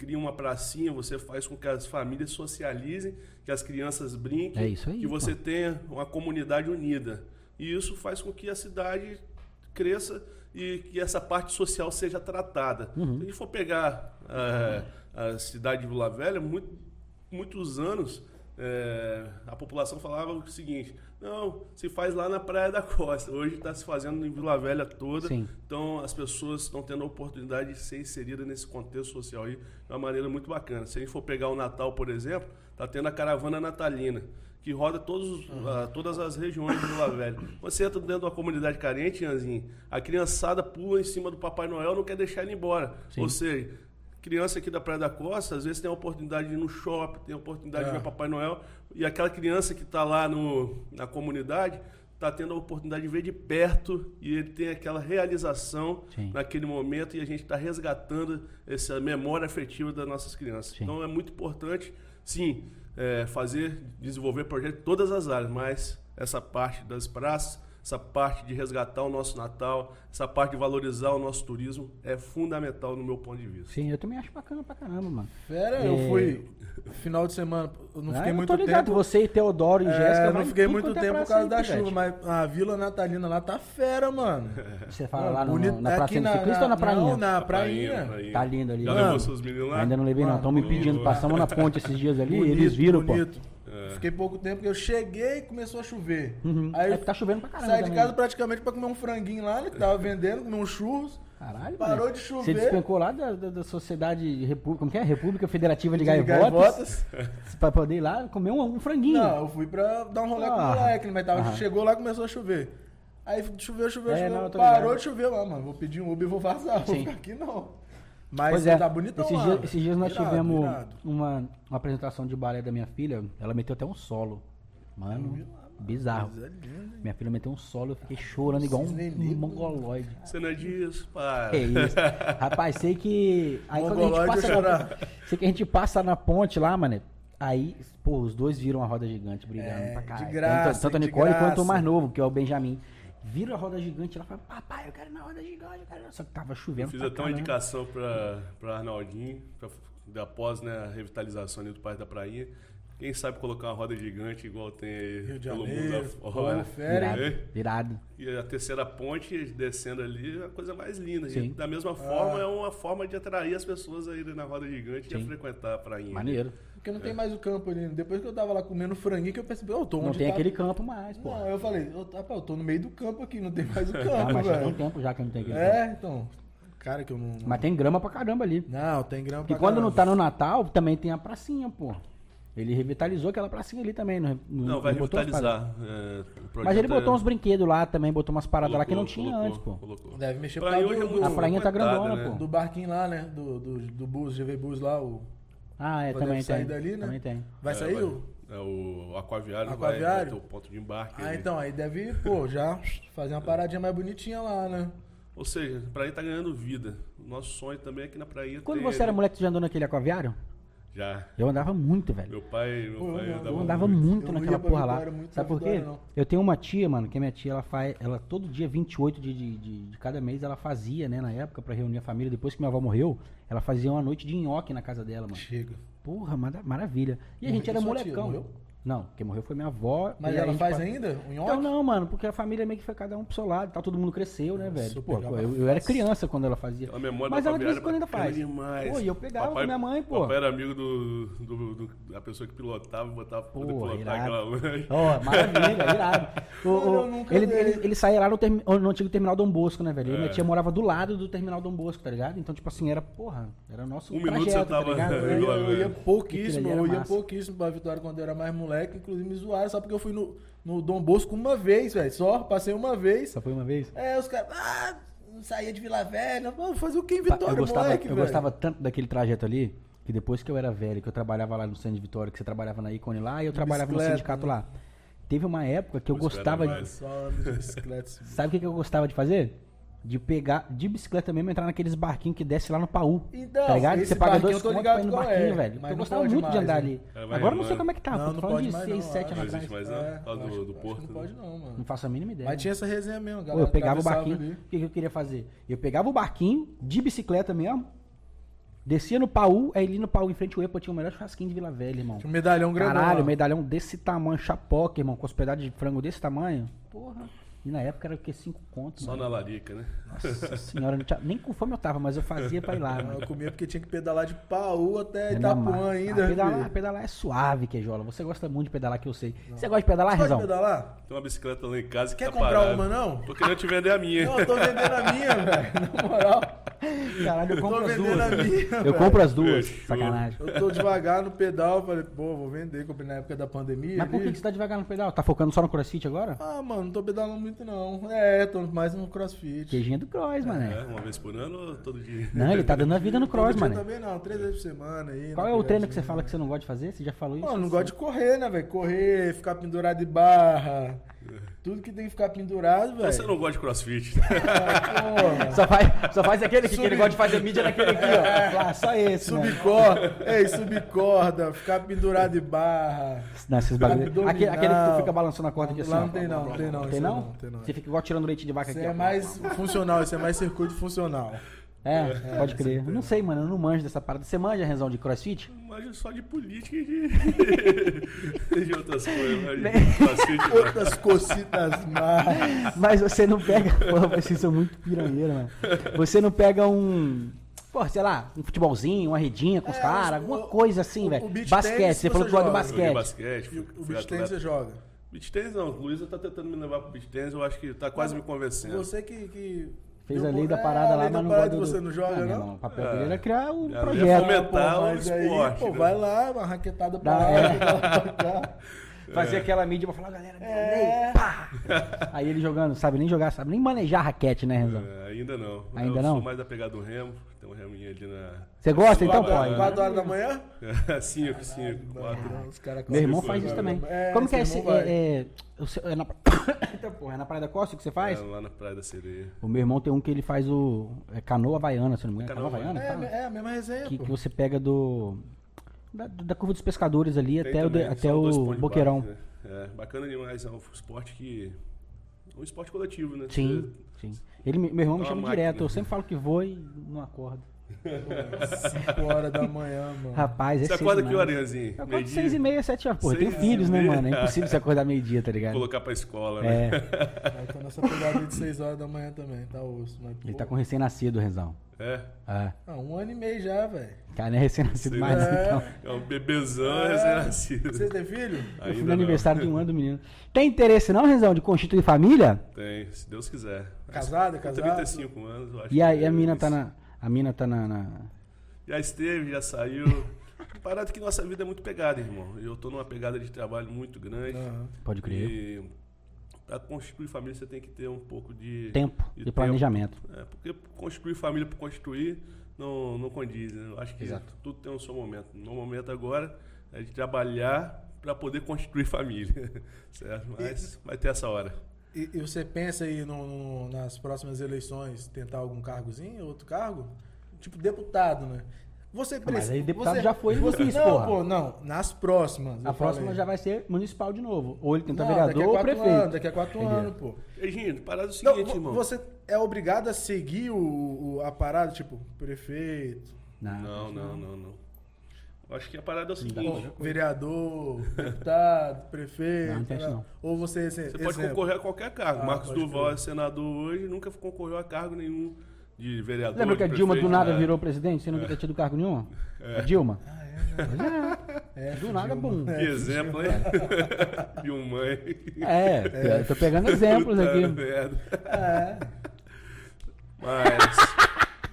C: cria uma pracinha, você faz com que as famílias socializem, que as crianças brinquem,
B: É aí,
C: que você
B: pô.
C: tenha uma comunidade unida. E isso faz com que a cidade cresça e que essa parte social seja tratada.
B: Uhum.
C: Se a gente for pegar eh, a cidade de Vila Velha, muito- muitos anos eh, a população falava o seguinte: não, se faz lá na Praia da Costa. Hoje está se fazendo em Vila Velha toda.
B: Sim.
C: Então as pessoas estão tendo a oportunidade de ser inseridas nesse contexto social aí de uma maneira muito bacana. Se a gente for pegar o Natal, por exemplo, está tendo a caravana natalina. Que roda todos, os- ah, todas as regiões de Vila Velha. Você entra dentro de uma comunidade carente, Ianzinho, a criançada pula em cima do Papai Noel não quer deixar ele embora.
B: Sim.
C: Ou seja, criança aqui da Praia da Costa, às vezes tem a oportunidade de ir no shopping, tem a oportunidade de
A: É.
C: ver Papai Noel, e aquela criança que está lá no, na comunidade está tendo a oportunidade de ver de perto e ele tem aquela realização
B: Sim.
C: naquele momento e a gente está resgatando essa memória afetiva das nossas crianças.
B: Sim.
C: Então é muito importante, sim, é, fazer, desenvolver projetos em todas as áreas, mas essa parte das praças, essa parte de resgatar o nosso Natal, essa parte de valorizar o nosso turismo é fundamental no meu ponto de vista.
B: Sim, eu também acho bacana pra caramba, mano.
A: Fera,
B: É.
A: eu fui final de semana, eu não
B: Ah,
A: fiquei
B: eu
A: muito
B: tô ligado,
A: tempo.
B: você e Teodoro e
A: É,
B: Jéssica.
A: eu não fiquei muito
B: é
A: tempo por
B: praça
A: causa da
B: Pivete.
A: chuva, mas a Vila Natalina lá tá fera, mano.
B: Você fala lá no,
A: bonito-
B: na
A: aqui
B: pracinha do ciclista ou na prainha?
A: Não, na prainha.
B: Tá lindo ali.
C: Já
B: Mano,
C: levou seus meninos lá?
B: Ainda não levei não, estão me pedindo, passamos na ponte esses dias ali,
A: Bonito,
B: eles viram,
A: bonito.
B: pô.
C: É.
A: Fiquei pouco tempo, porque eu cheguei e começou a chover.
B: Uhum.
A: Aí
B: É tá chovendo pra caramba
A: saí de
B: também.
A: casa praticamente pra comer um franguinho lá, que tava vendendo, comer um churros.
B: Caralho,
A: Parou
B: mano.
A: de
B: Você
A: chover.
B: despencou lá da, da, da Sociedade República, como que é? República Federativa de,
A: de
B: Gaivotas,
A: gaivotas.
B: pra poder ir lá comer um, um franguinho.
A: Não, eu fui pra dar um rolê com o
B: Ah.
A: moleque, mas tava, chegou lá e começou a chover. Aí choveu, choveu,
B: É,
A: choveu.
B: não,
A: parou
B: ligado.
A: de chover lá, mano. Vou pedir um Uber e vou vazar. Vou
B: Sim.
A: ficar aqui não. Mas
B: Pois é,
A: tá bonitão
B: esses, dias, esses dias nós
A: Irado,
B: tivemos
A: irado.
B: uma, uma apresentação de balé da minha filha, ela meteu até um solo. Mano, bizarro.
A: É?
B: Minha filha meteu um solo, eu fiquei chorando igual um, um mongoloide.
C: Você não é disso, pai.
B: Que isso. Rapaz, sei que. Aí quando a gente
A: Mongoloide
B: passa na,
A: chorar.
B: sei que a gente passa na ponte lá, mano. Aí, pô, os dois viram a roda gigante brigando
A: É,
B: pra caralho.
A: de graça,
B: tanto, tanto a Nicole quanto o
A: graça.
B: mais novo, que é o Benjamin. Viram a roda gigante, ela fala, papai, eu quero ir na roda gigante, eu quero. ir." Só que tava
C: Eu
B: chovendo.
C: fiz
B: pra
C: até uma indicação para pra Arnaldinho, pra, após né, a revitalização ali do Parque da Prainha. Quem sabe colocar uma roda gigante igual tem aí
A: Rio de
C: pelo
A: Janeiro,
C: mundo afora. Né?
B: Virado, virado.
C: E a terceira ponte descendo ali é a coisa mais linda.
B: Sim.
C: E da mesma
A: Ah.
C: forma, é uma forma de atrair as pessoas a irem na roda gigante e
B: Sim.
C: a frequentar a prainha.
B: Maneiro.
A: Porque não tem mais o campo ali. Depois que eu tava lá comendo franguinho, que eu percebi, eu tô onde
B: Não tem
A: tá-
B: aquele campo mais, pô.
A: Não, eu falei, eu, rapaz, eu tô no meio do campo aqui, não tem mais o
B: Ah,
A: campo,
B: mas já tem um
A: velho.
B: tempo já que não tem aquele campo.
A: É, então. Cara, que eu não.
B: Mas tem grama pra caramba ali.
A: Não, tem grama
B: E
A: pra
B: quando não tá no Natal, também tem a pracinha, pô. Ele revitalizou aquela pracinha ali também. Não,
C: Não, vai
B: não paradas.
C: revitalizar. é,
B: Mas ele botou
C: é-
B: uns brinquedos lá também, botou umas paradas lá que não
C: colocou,
B: tinha
C: colocou,
B: antes, pô.
C: colocou.
A: Deve mexer causa
C: hoje é
A: do,
C: muito
B: A prainha tá grandona,
C: né?
B: pô.
A: do barquinho lá, né? Do, do, do bus, GV Bus lá, o.
B: Ah, é, também
A: sair
B: tem.
A: dali, né?
B: Também tem.
A: Vai
C: É,
A: sair
C: vai-
A: o.
C: É o aquaviário,
A: Aquaviário?
C: vai ter o ponto de embarque.
A: Ah,
C: ali.
A: então, aí deve, pô, já fazer uma paradinha mais bonitinha lá, né?
C: Ou seja, a praia tá ganhando vida. O nosso sonho também é que na praia
B: Quando
C: tem
B: você
C: ali-
B: era moleque, você já andou naquele aquaviário?
C: Já.
B: Eu andava muito, velho.
C: Meu pai, meu
A: Pô,
C: pai
A: eu
C: andava
B: Eu andava
C: muito.
B: muito
A: Eu não
B: naquela
A: ia pra
B: porra lá.
A: Vitória muito
B: Sabe
A: pra
B: por quê?
A: Vitória, não.
B: Eu tenho uma tia, mano, que a minha tia, ela faz. Ela todo dia, 28 de, de, de, de cada mês, ela fazia, né, na época, pra reunir a família. Depois que minha avó morreu, ela fazia uma noite de nhoque na casa dela, mano.
A: Chega.
B: Porra, mara- maravilha. E a gente era
A: tia
B: molecão.
A: morreu?
B: Não, quem morreu foi minha avó.
A: Mas
B: a
A: ela faz
B: pa-
A: ainda? Um nhoque?
B: Então não, mano, porque a família meio que foi cada um pro seu lado, tá, todo mundo cresceu, né, velho?
A: eu
B: Pô, eu, eu era criança quando ela fazia.
C: Aquela memória
B: Mas
C: da
B: ela de vez em quando ainda faz.
C: demais.
B: Pô, e eu pegava
C: Papai-
B: com minha mãe, pô.
C: Papai era amigo do, do- do- da pessoa que pilotava, botava pra poder pilotar
B: irado.
C: aquela lancha.
B: Ó, maravilha, irado. O- o- ele,
A: vi.
B: ele, ele saía lá no, termi- no antigo terminal Dom Bosco, né, velho? E minha
C: É.
B: tia morava do lado do terminal Dom Bosco, tá ligado? Então, tipo assim, era, porra, era nosso
C: Um minuto
B: trajeto,
C: você tava-
B: tá ligado?
A: Eu ia, pouquíssimo, eu ia pouquíssimo pra Vitória quando eu era mais moleque, inclusive me zoaram, só porque eu fui no, no Dom Bosco uma vez, velho. Só, passei uma vez.
B: Só foi uma vez?
A: É, os caras, ah, saía de Vila Velha. Mano, fazer o que em Vitória,
B: eu gostava,
A: moleque,
B: eu
A: velho?
B: gostava tanto daquele trajeto ali, que depois que eu era velho, que eu trabalhava lá no centro de Vitória, que você trabalhava na Icone lá, e eu trabalhava no sindicato
A: né?
B: lá. Teve uma época que eu gostava de...
C: mais.
A: Só ando de
B: Sabe o que, que eu gostava de fazer? De pegar, de bicicleta mesmo, entrar naqueles barquinhos que desce lá no Paú.
A: Então,
B: tá ligado?
A: esse
B: Você paga dois contos pra ir no
A: qual
B: barquinho,
A: é,
B: velho.
A: mas
B: Eu gostava muito de andar
A: né?
B: ali.
C: É,
B: Agora eu não sei como é que tá,
A: Não,
B: tô
A: não
B: falando
A: pode
B: de
A: mais
B: 6,
A: não,
B: 7
A: acho.
B: anos atrás.
C: não?
A: É, acho-
C: do, do
A: acho que
C: porto.
A: Não
C: né?
A: pode não, mano.
B: Não faço a mínima ideia.
A: Mas tinha essa resenha mesmo,
B: Pô,
A: galera.
B: eu pegava o barquinho,
A: ali.
B: o que, que eu queria fazer? Eu pegava o barquinho de bicicleta mesmo, descia no Paú, aí ali no Paú, em frente ao EPA, tinha o melhor churrasquinho de Vila Velha, irmão.
A: Tinha um medalhão grandão.
B: Caralho, medalhão desse tamanho, chapoca, irmão, com os pedaços de frango desse tamanho. Porra. E na época era o quê? 5 contos.
C: Só
B: mano.
C: na larica, né?
B: Nossa senhora, não tinha- nem com fome eu tava, mas eu fazia pra ir lá,
A: Não,
B: mano.
A: Eu comia porque tinha que pedalar de Paú até
B: É
A: Itapuã ainda.
B: Ah, pedalar, pedalar é suave, Queijola. Você gosta muito de pedalar, que eu sei. Você gosta de pedalar,
A: Pode
B: Rezão?
A: pedalar?
C: Tem uma bicicleta lá em casa que
A: Quer
C: tá
A: comprar
C: parada.
A: uma, não?
C: Tô querendo te vender a minha.
A: Não, eu tô vendendo a minha, velho. Na moral.
B: Caralho, eu compro
A: Tô
B: as
A: vendendo
B: duas.
A: a minha,
B: Eu compro as duas.
C: Fechou.
B: Sacanagem.
A: Eu tô devagar no pedal, falei, pô, vou vender, comprei na época da pandemia.
B: Mas por
A: ali.
B: que que você tá devagar no pedal? Tá focando só no crossfit agora?
A: Ah, mano, não tô pedalando muito não. É, tô mais no crossfit.
B: Queijinho do cross,
C: É,
B: mané.
C: uma vez por ano ou todo dia?
B: Não, ele tá dando a vida no cross, mané.
A: também não, três vezes por semana aí.
B: Qual é o treino que você fala que você não gosta de fazer? Você já falou isso?
A: Mano, não gosto de correr, né, velho? Correr, ficar pendurado de barra. Tudo que tem que ficar pendurado, velho.
C: Você não gosta de crossfit.
A: Porra.
B: Só faz, só faz aquele que, que ele gosta de fazer mídia naquele aqui, ó. Ah, só esse, né?
A: Subcorda, ei, subcorda, ficar pendurado de barra.
B: Não, esses bagulho. Aquele, aquele que tu fica balançando a corda aqui assim.
A: Lá
B: ó.
A: não tem não, não tem não.
B: Tem não?
A: não tem não.
B: Você fica igual tirando leite de vaca
A: Isso
B: aqui,
A: é
B: ó.
A: mais funcional, isso é mais circuito funcional.
B: É, pode crer. Eu não sei, mano, eu não manjo dessa parada. Você manja, Renzão, de crossfit?
C: Mas só de política e de, de outras coisas. Mas de.
A: Outras cocitas mais.
B: Mas você não pega. Porra, vocês são muito piranheiro, mano. Você não pega um. Pô, sei lá, um futebolzinho, uma redinha com os
A: É,
B: caras, alguma
A: o-
B: coisa assim, velho. Basquete,
A: tennis
B: você falou que
A: você
B: gosta de
A: joga.
C: Joguei
B: basquete.
C: basquete.
A: O,
C: fui-
A: o beach tennis você joga.
C: Beach tennis não, Luísa tá tentando me levar pro beach tennis, eu acho que tá quase me convencendo.
A: Você que. que
B: Fez a lei da
A: é,
B: parada
A: a
B: lá, mas não
A: parada
B: gosta do-
A: você não joga,
B: Ah,
A: não?
B: O papel
C: É.
B: dele era criar o
C: Eu ia
B: projeto.
C: fomentar
A: Pô,
C: o
A: mas aí,
C: esporte,
A: pô,
C: né?
A: vai lá, uma raquetada pra lá,
B: é.
A: raquetada pra cá.
B: Fazer aquela mídia pra falar, galera,
A: É.
B: é. pá! Aí ele jogando, sabe nem jogar, sabe nem manejar raquete, né, Renzão?
C: É, ainda não.
B: Ainda
C: eu
B: não?
C: sou mais da pegada do remo, tem um reminho ali na.
B: Você gosta? Então pode.
A: quatro horas da manhã?
C: cinco, cinco, quatro.
A: Os caras
B: Meu irmão faz isso também.
A: É,
B: Como que é esse. É, é, o seu- é na, Eita, porra, é na Praia da Costa que você faz?
C: É, lá na Praia da Sereia.
B: O meu irmão tem um que ele faz o. É canoa havaiana, se não me engano.
C: Canoa
B: Canoa havaiana?
A: É, é a mesma resenha,
B: que,
A: pô.
B: que você pega do. Da, da curva dos pescadores ali
C: Tem
B: até, o,
C: também,
B: até o
C: pontos de
B: Boqueirão.
C: né? É, bacana demais, é um esporte que. É um esporte coletivo, né?
B: Sim, sim. Ele, me- meu irmão me chama
C: máquina.
B: direto, eu sempre falo que vou e não acordo.
A: 5 horas da manhã, mano.
B: Rapaz, é
C: Você acorda que
B: demais.
C: horinhazinho?
B: Eu acordo
C: Meio-dia?
B: seis e meia, sete horas. Pô, eu tenho filhos, né, mano? É impossível você acordar meio-dia, tá ligado?
C: Colocar pra escola, né?
B: É,
A: Aí tô nessa pegada de 6 horas da manhã também, tá osso. Mas,
B: ele tá com recém-nascido, Renzão.
C: É.
B: É.
A: ah, um ano e meio já, velho.
B: Cara, não é recém-nascido mais,
C: lá.
B: então.
C: É um bebezão
A: É.
C: recém-nascido.
A: Você tem filho?
B: Eu fui
C: Ainda
B: no
C: não.
B: aniversário de um ano do menino. Tem interesse não, Renzão, de constituir família?
C: Tem, se Deus quiser.
A: Casado,
C: Com
A: casado?
C: 35 anos, eu acho
B: E a,
C: que
B: e a
C: é
B: mina
C: isso.
B: tá na... A mina tá na... na-
C: Já esteve, já saiu. Parado que nossa vida é muito pegada, irmão. Eu tô numa pegada de trabalho muito grande.
A: Aham.
B: Pode crer.
C: E pra constituir família você tem que ter um pouco de
B: Tempo
C: de
B: de planejamento.
C: É, porque construir família por construir não, não condiz. Né? Eu acho que
B: Exato.
C: tudo tem o seu momento. No momento agora é de trabalhar para poder construir família. certo? Mas vai ter essa hora.
A: E, e você pensa aí no- no- nas próximas eleições tentar algum cargozinho, outro cargo? Tipo deputado, né? Você
B: mas
A: precisa.
B: aí deputado
A: você,
B: já foi
A: você,
B: vice,
A: Não,
B: porra.
A: pô, não. Nas próximas.
B: A próxima
A: falei.
B: já vai ser municipal de novo. Ou ele tenta
A: Não,
B: vereador
A: daqui a
B: ou
A: quatro
B: prefeito.
A: Anos, daqui a quatro
B: Entendi.
A: anos, pô.
C: Reginho, parada é o
A: Não,
C: seguinte,
A: vo-
C: irmão.
A: você é obrigado a seguir o, o- a parada, tipo, prefeito,
C: Não, não, não, não. Eu Acho que a parada é o seguinte.
A: vereador, deputado, prefeito.
B: Não, não tem isso
A: né?
B: não.
A: Ou você. Você
C: Você pode concorrer a qualquer cargo.
A: Ah,
C: Marcos Duval é senador hoje, nunca concorreu a cargo nenhum de vereador.
B: Lembra que a Dilma do nada
C: né?
B: virou presidente sem nunca ter tido cargo nenhum? A Dilma?
A: Ah, é, né? É,
B: Do nada, bum.
C: Que exemplo, hein? Um mãe.
B: É, eu tô pegando exemplos
C: Puta
B: aqui.
C: merda.
A: É.
C: Mas.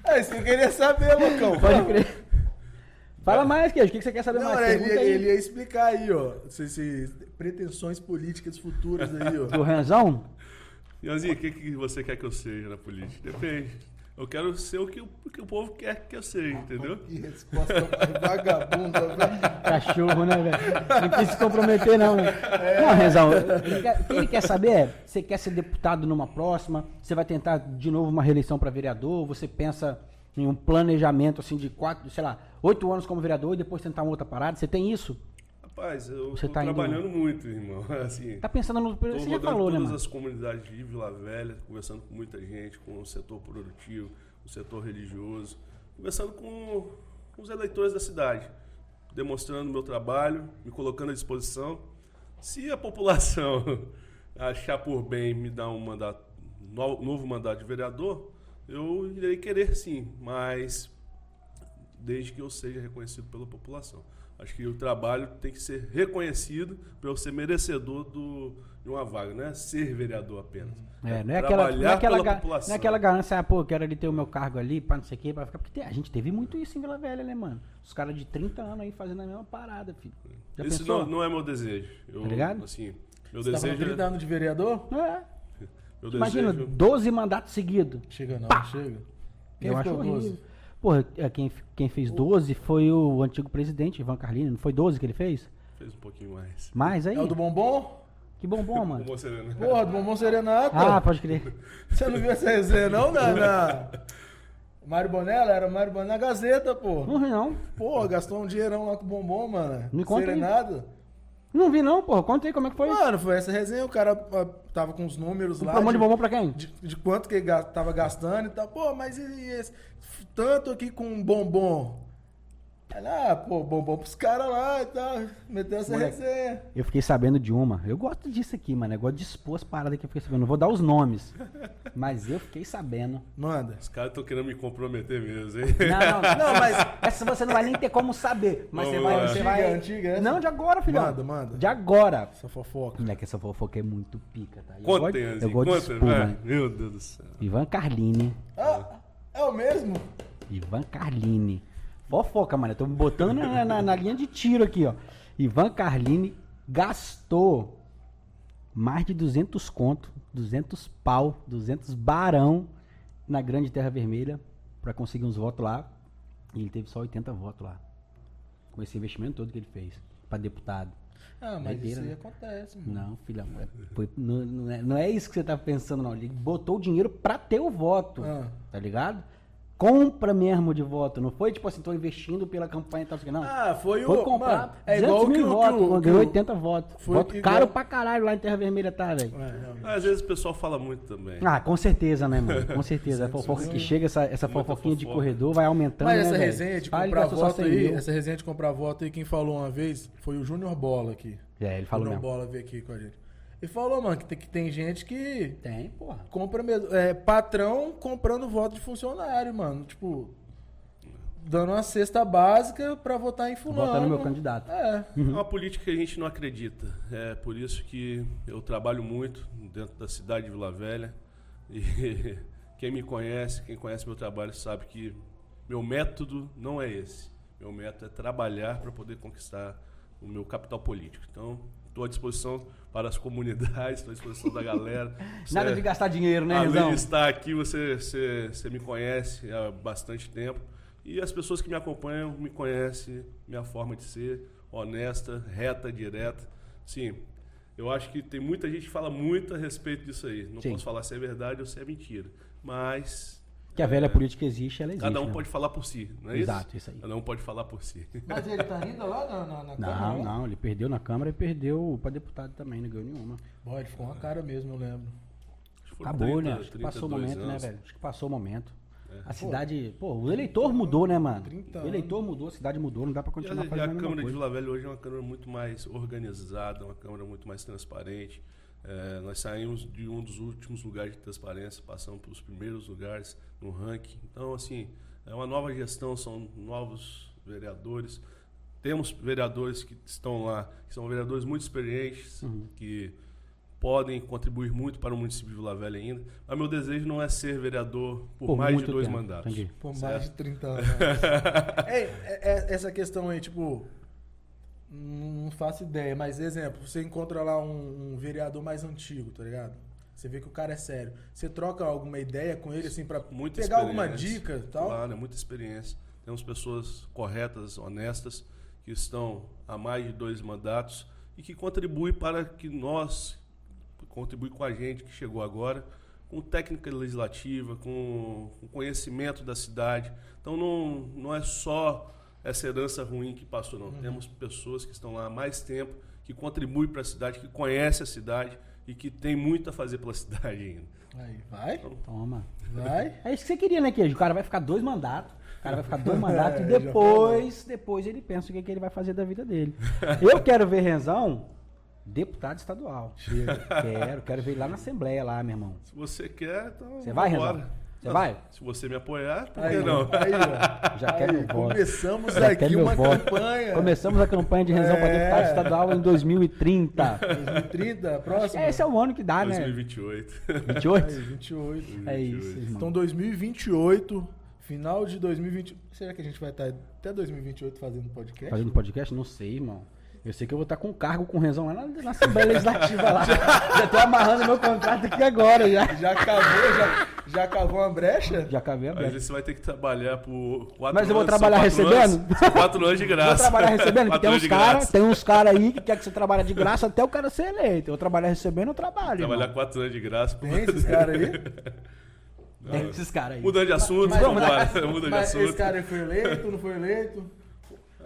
A: É isso que eu queria saber, Lucão.
B: Pode crer. Fala mais, Queijo. O que você quer saber
A: Não,
B: mais?
A: ele,
B: aí.
A: ele ia explicar aí, ó. Se, se- pretensões políticas futuras aí, ó.
B: Do Renzão?
C: Ianzinho, o que, que você quer que eu seja na política? Depende. Eu quero ser o que, o que o povo quer que eu seja, entendeu?
A: Que resposta vagabunda, velho.
B: Cachorro, né, velho? Não quis se comprometer, não, né? Não, Renzão, ele quer- o que ele quer saber é, você quer ser deputado numa próxima, você vai tentar de novo uma reeleição para vereador, você pensa em um planejamento, assim, de quatro, sei lá, oito anos como vereador e depois tentar uma outra parada, você tem isso?
C: Rapaz, eu tô
B: tá indo-
C: trabalhando muito, irmão. Assim,
B: Tá pensando no...
C: Estou
B: Você já falou, né,
C: todas as comunidades de Vila Velha, conversando com muita gente, com o setor produtivo, o setor religioso, conversando com, os eleitores da cidade, demonstrando meu trabalho, me colocando à disposição. Se a população achar por bem me dar um mandato, no- novo mandato de vereador, eu irei querer sim, mas desde que eu seja reconhecido pela população. Acho que o trabalho tem que ser reconhecido para eu ser merecedor do, de uma vaga, não é ser vereador apenas.
B: É, não é aquela, não é
C: Trabalhar
B: aquela,
C: pela
B: ga-
C: população.
B: não é aquela ganância, ah, pô, quero ali ter o meu cargo ali, pá, não sei o quê, pra ficar. Porque tem- a gente teve muito isso em Vila Velha, né, mano? Os caras de 30 anos aí fazendo a mesma parada, filho. Já
C: Isso
B: pensou?
C: não, não é meu desejo. Eu,
B: Tá ligado?
C: Assim, meu
A: Você tá
C: desejo,
A: 30
C: é-
A: anos de vereador?
B: É.
C: meu
B: Imagina,
C: desejo
B: 12 mandatos seguidos.
A: Chega não,
B: Pá!
A: chega. Quem
B: Eu acho
A: ficou
B: horrível.
A: 12?
B: Porra, é, quem, quem fez 12 foi o antigo presidente, Ivan Carlini. Não foi 12 que ele fez?
C: fez um pouquinho mais.
B: Mais aí?
A: É o do bombom?
B: Que bombom, mano.
C: Você, né?
A: Porra, do bombom serenata.
B: Ah, pode crer.
A: Você não viu essa resenha, não, na, na... Mário Bonella? Era Mário Bonella na Gazeta, pô.
B: Não vi não.
A: Porra, gastou um dinheirão lá com o bombom, mano.
B: Me conta aí. Não vi não, porra. Conta aí como é que foi.
A: Mano, foi essa resenha, o cara ah, tava com os números
B: Um
A: lá.
B: promo de
A: de-
B: bombom pra quem?
A: de, de quanto que ele ga- tava gastando e tal. Pô, mas e, e esse- tanto aqui com bombom. Aí, ah, pô, bom, bom pros caras lá e tal. Meteu essa
B: Moleque.
A: resenha.
B: Eu fiquei sabendo de uma. Eu gosto disso aqui, mano. Eu gosto de expor as paradas que eu fiquei sabendo. Não vou dar os nomes. Mas eu fiquei sabendo.
A: Manda.
C: Os caras estão querendo me comprometer mesmo, hein?
B: Não, não, não, mas essa você não vai nem ter como saber. Mas você
C: Vamos
B: vai,
C: lá.
B: você
A: Antiga,
B: vai.
A: antiga essa?
B: Não, de agora, filhão.
A: Manda, manda.
B: De agora.
A: Essa fofoca.
B: Moleque, essa fofoca é muito pica, tá? Eu
C: Contem,
B: gosto- Eu gosto de
C: contem,
B: expor.
C: Meu Deus do céu.
B: Ivan Carlini.
A: Ah, é o mesmo?
B: Ivan Carlini. Fofoca, mano. Eu tô botando na, na- na linha de tiro aqui, ó. Ivan Carlini gastou mais de 200 conto, 200 pau, 200 barão na Grande Terra Vermelha pra conseguir uns votos lá. E ele teve só 80 votos lá. Com esse investimento todo que ele fez pra deputado.
A: Ah, mas
B: Doideira,
A: isso aí
B: né?
A: acontece, mano.
B: Não, filha, foi- não, não é, não é isso que você tá pensando, não. Ele botou o dinheiro pra ter o voto,
A: Ah.
B: tá ligado? Compra mesmo de voto. Não foi tipo assim, tô investindo pela campanha e tal, assim, não.
A: Ah, foi o.
B: foi comprar
A: mano, é igual
B: 200
A: que
B: mil
A: o-
B: votos,
A: que o- que
B: ganhou
A: o-
B: 80 votos.
A: foi
B: voto
A: igual-
B: caro pra caralho lá em Terra Vermelha, tá, velho?
A: É.
C: Às vezes o pessoal fala muito também.
B: Ah, com certeza, né, mano? Com certeza. A fofoca que chega, essa, essa fofoquinha de corredor vai aumentando.
A: Mas
B: né,
A: essa
B: velho?
A: resenha de comprar voto
B: 100
A: aí,
B: mil.
A: essa resenha de comprar voto aí, quem falou uma vez foi o Júnior Bola aqui.
B: É, ele falou
A: Júnior
B: mesmo.
A: Bola veio aqui com a gente. Ele falou, mano, que tem, que tem gente que
B: Tem, porra.
A: compra mesmo. É, patrão comprando voto de funcionário, mano. Tipo, dando uma cesta básica pra votar em fulano.
B: Votar no meu candidato.
A: É.
C: É uma política que a gente não acredita. É por isso que eu trabalho muito dentro da cidade de Vila Velha. E quem me conhece, quem conhece meu trabalho, sabe que meu método não é esse. Meu método é trabalhar para poder conquistar o meu capital político. Então, estou à disposição para as comunidades, estou à disposição da galera.
B: Nada
C: Você-
B: de gastar dinheiro, né,
C: Além
B: Rezão?
C: de estar aqui, você, você, você me conhece há bastante tempo. E as pessoas que me acompanham me conhecem, minha forma de ser, honesta, reta, direta. Sim, eu acho que tem muita gente que fala muito a respeito disso aí. Não
B: Sim.
C: posso falar se é verdade ou se é mentira. Mas
B: Que a velha política existe, ela existe.
C: cada um
B: né?
C: pode falar por si, não é
B: Exato,
C: isso?
B: isso aí.
C: Cada um pode falar por si.
A: Mas ele tá ainda lá na, na, na Câmara,
B: Não, não, ele perdeu na Câmara e perdeu pra deputado também, não ganhou nenhuma.
A: Bom, ele ficou uma cara mesmo, eu lembro.
B: Acabou,
C: 30,
B: né? Acho que passou o
C: 32
B: momento, né,
C: anos.
B: velho? Acho que passou o momento.
C: É.
B: A cidade. Pô, o eleitor mudou, né, mano?
A: 30
B: O eleitor mudou, a cidade mudou, não dá pra
C: E
B: continuar
C: a, e
B: fazendo
C: a
B: a
C: Câmara de. Vila Velha hoje é uma Câmara muito mais organizada, uma Câmara muito mais transparente. É, nós saímos de um dos últimos lugares de transparência, passamos para os primeiros lugares no ranking. Então, assim, é uma nova gestão, são novos vereadores. Temos vereadores que estão lá, que são vereadores muito experientes,
B: Uhum.
C: que podem contribuir muito para o município de Vila Velha ainda. Mas meu desejo não é ser vereador por,
B: Por
C: mais de dois
B: tempo,
C: mandatos.
B: entendi.
A: Por
C: Certo.
A: mais de 30 anos. Ei, é- é- essa questão aí, tipo. Não faço ideia, mas exemplo, você encontra lá um, um vereador mais antigo, tá ligado? Você vê que o cara é sério. Você troca alguma ideia com ele, assim, pra
C: Muita
A: pegar alguma dica e tal?
C: Claro, é muita experiência. Temos pessoas corretas, honestas, que estão há mais de dois mandatos e que contribuem para que nós, contribui com a gente que chegou agora, com técnica legislativa, com, com conhecimento da cidade. Então não, não é só essa herança ruim que passou, não. Temos pessoas que estão lá há mais tempo, que contribuem para a cidade, que conhecem a cidade e que tem muito a fazer pela cidade ainda.
A: Aí, vai,
B: Toma.
A: vai.
B: É isso que você queria, né, Queijo? O cara vai ficar dois mandatos. O cara vai ficar dois mandatos e
A: É, já
B: depois, depois ele pensa o que, que ele vai fazer da vida dele. Eu quero ver Renzão deputado estadual. Quero, quero ver ele lá na Assembleia, lá, meu irmão.
C: Se você quer, então
B: Você vai. Renzão? Você vai?
C: Se você me apoiar, por
A: Aí,
C: que não?
A: aí, ó.
B: Já quero
A: Aí,
B: meu voto.
A: começamos
B: Já
A: aqui uma
B: voto.
A: campanha.
B: Começamos a campanha de Renzão para
A: É.
B: deputado estadual em 2030.
A: 2030, próximo?
B: Esse é o ano que dá, né?
C: 2028.
B: 28?
A: Aí, 28.
B: É isso, irmão.
A: Então 2028, final de 2020. Será que a gente vai estar até 2028 fazendo podcast?
B: Fazendo podcast? Não sei, irmão. Eu sei que eu vou estar com cargo com Renzão lá na, na Assembleia Legislativa lá. já tô amarrando meu contrato aqui agora, já.
A: Já acabou, já, já cavou uma brecha?
B: Já acabei a brecha.
C: vezes você vai ter que trabalhar por quatro
B: Mas eu vou
C: anos,
B: trabalhar recebendo?
C: anos, quatro anos de graça.
B: Vou trabalhar recebendo, porque
C: Quatro
B: tem
C: anos
B: uns
C: de
B: caras
C: graça.
B: tem uns cara aí que quer que você trabalhe de graça até o cara ser eleito. Eu vou trabalhar recebendo, eu trabalho.
C: Trabalhar
B: irmão.
C: quatro anos de graça.
A: Tem esses caras aí?
B: Tem esses caras aí.
C: Mudando de assunto,
A: Mas-
C: vamos
A: mas-
C: embora. Muda de
A: Mas
C: assunto.
A: esse cara foi eleito, não foi eleito?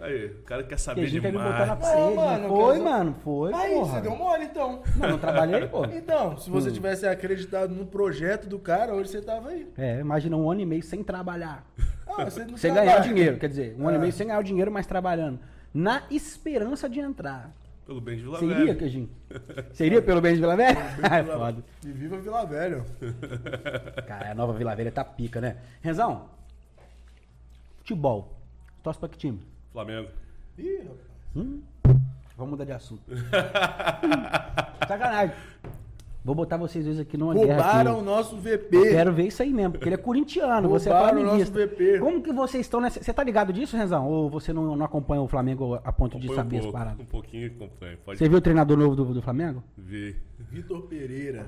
C: Aí, o cara quer saber
B: que me botou na
C: demais.
B: parede.
A: Não, mano,
B: foi,
A: quero-
B: mano, foi,
A: Aí,
B: porra.
A: você deu mole então.
B: Não, não trabalhei, pô.
A: Então, se você
B: Hum.
A: tivesse acreditado no projeto do cara, hoje você tava aí.
B: É, imagina um ano e meio sem trabalhar.
A: Ah, você não
B: Sem
A: trabalha.
B: ganhar dinheiro, quer dizer, um ano
A: É.
B: e meio sem ganhar o dinheiro, mas trabalhando. Na esperança de entrar.
C: Pelo bem de Vila
B: Você
C: Velha.
B: iria, Queijinho? Iria pelo bem de Vila Velha? É foda.
A: E viva Vila Velha.
B: Cara, a nova Vila Velha tá pica, né? Renzão, futebol. Torce pra que time?
C: Flamengo.
A: Ih, rapaz.
B: Hum? Vamos mudar de assunto. Sacanagem. Vou botar vocês dois aqui numa guerra
A: Roubaram o nosso
B: Eu
A: VP.
B: quero ver isso aí mesmo, porque ele é corintiano, você é
A: Roubaram o nosso. VP.
B: Como que vocês estão nessa... Você tá ligado disso, Renzão? Ou você não, não acompanha o Flamengo a ponto de
C: Acompanha
B: saber
C: um
B: as
C: pouco,
B: paradas?
C: Um pouquinho acompanha. Pode
B: Você viu o treinador novo do, do Flamengo?
C: ver.
A: Vitor Pereira.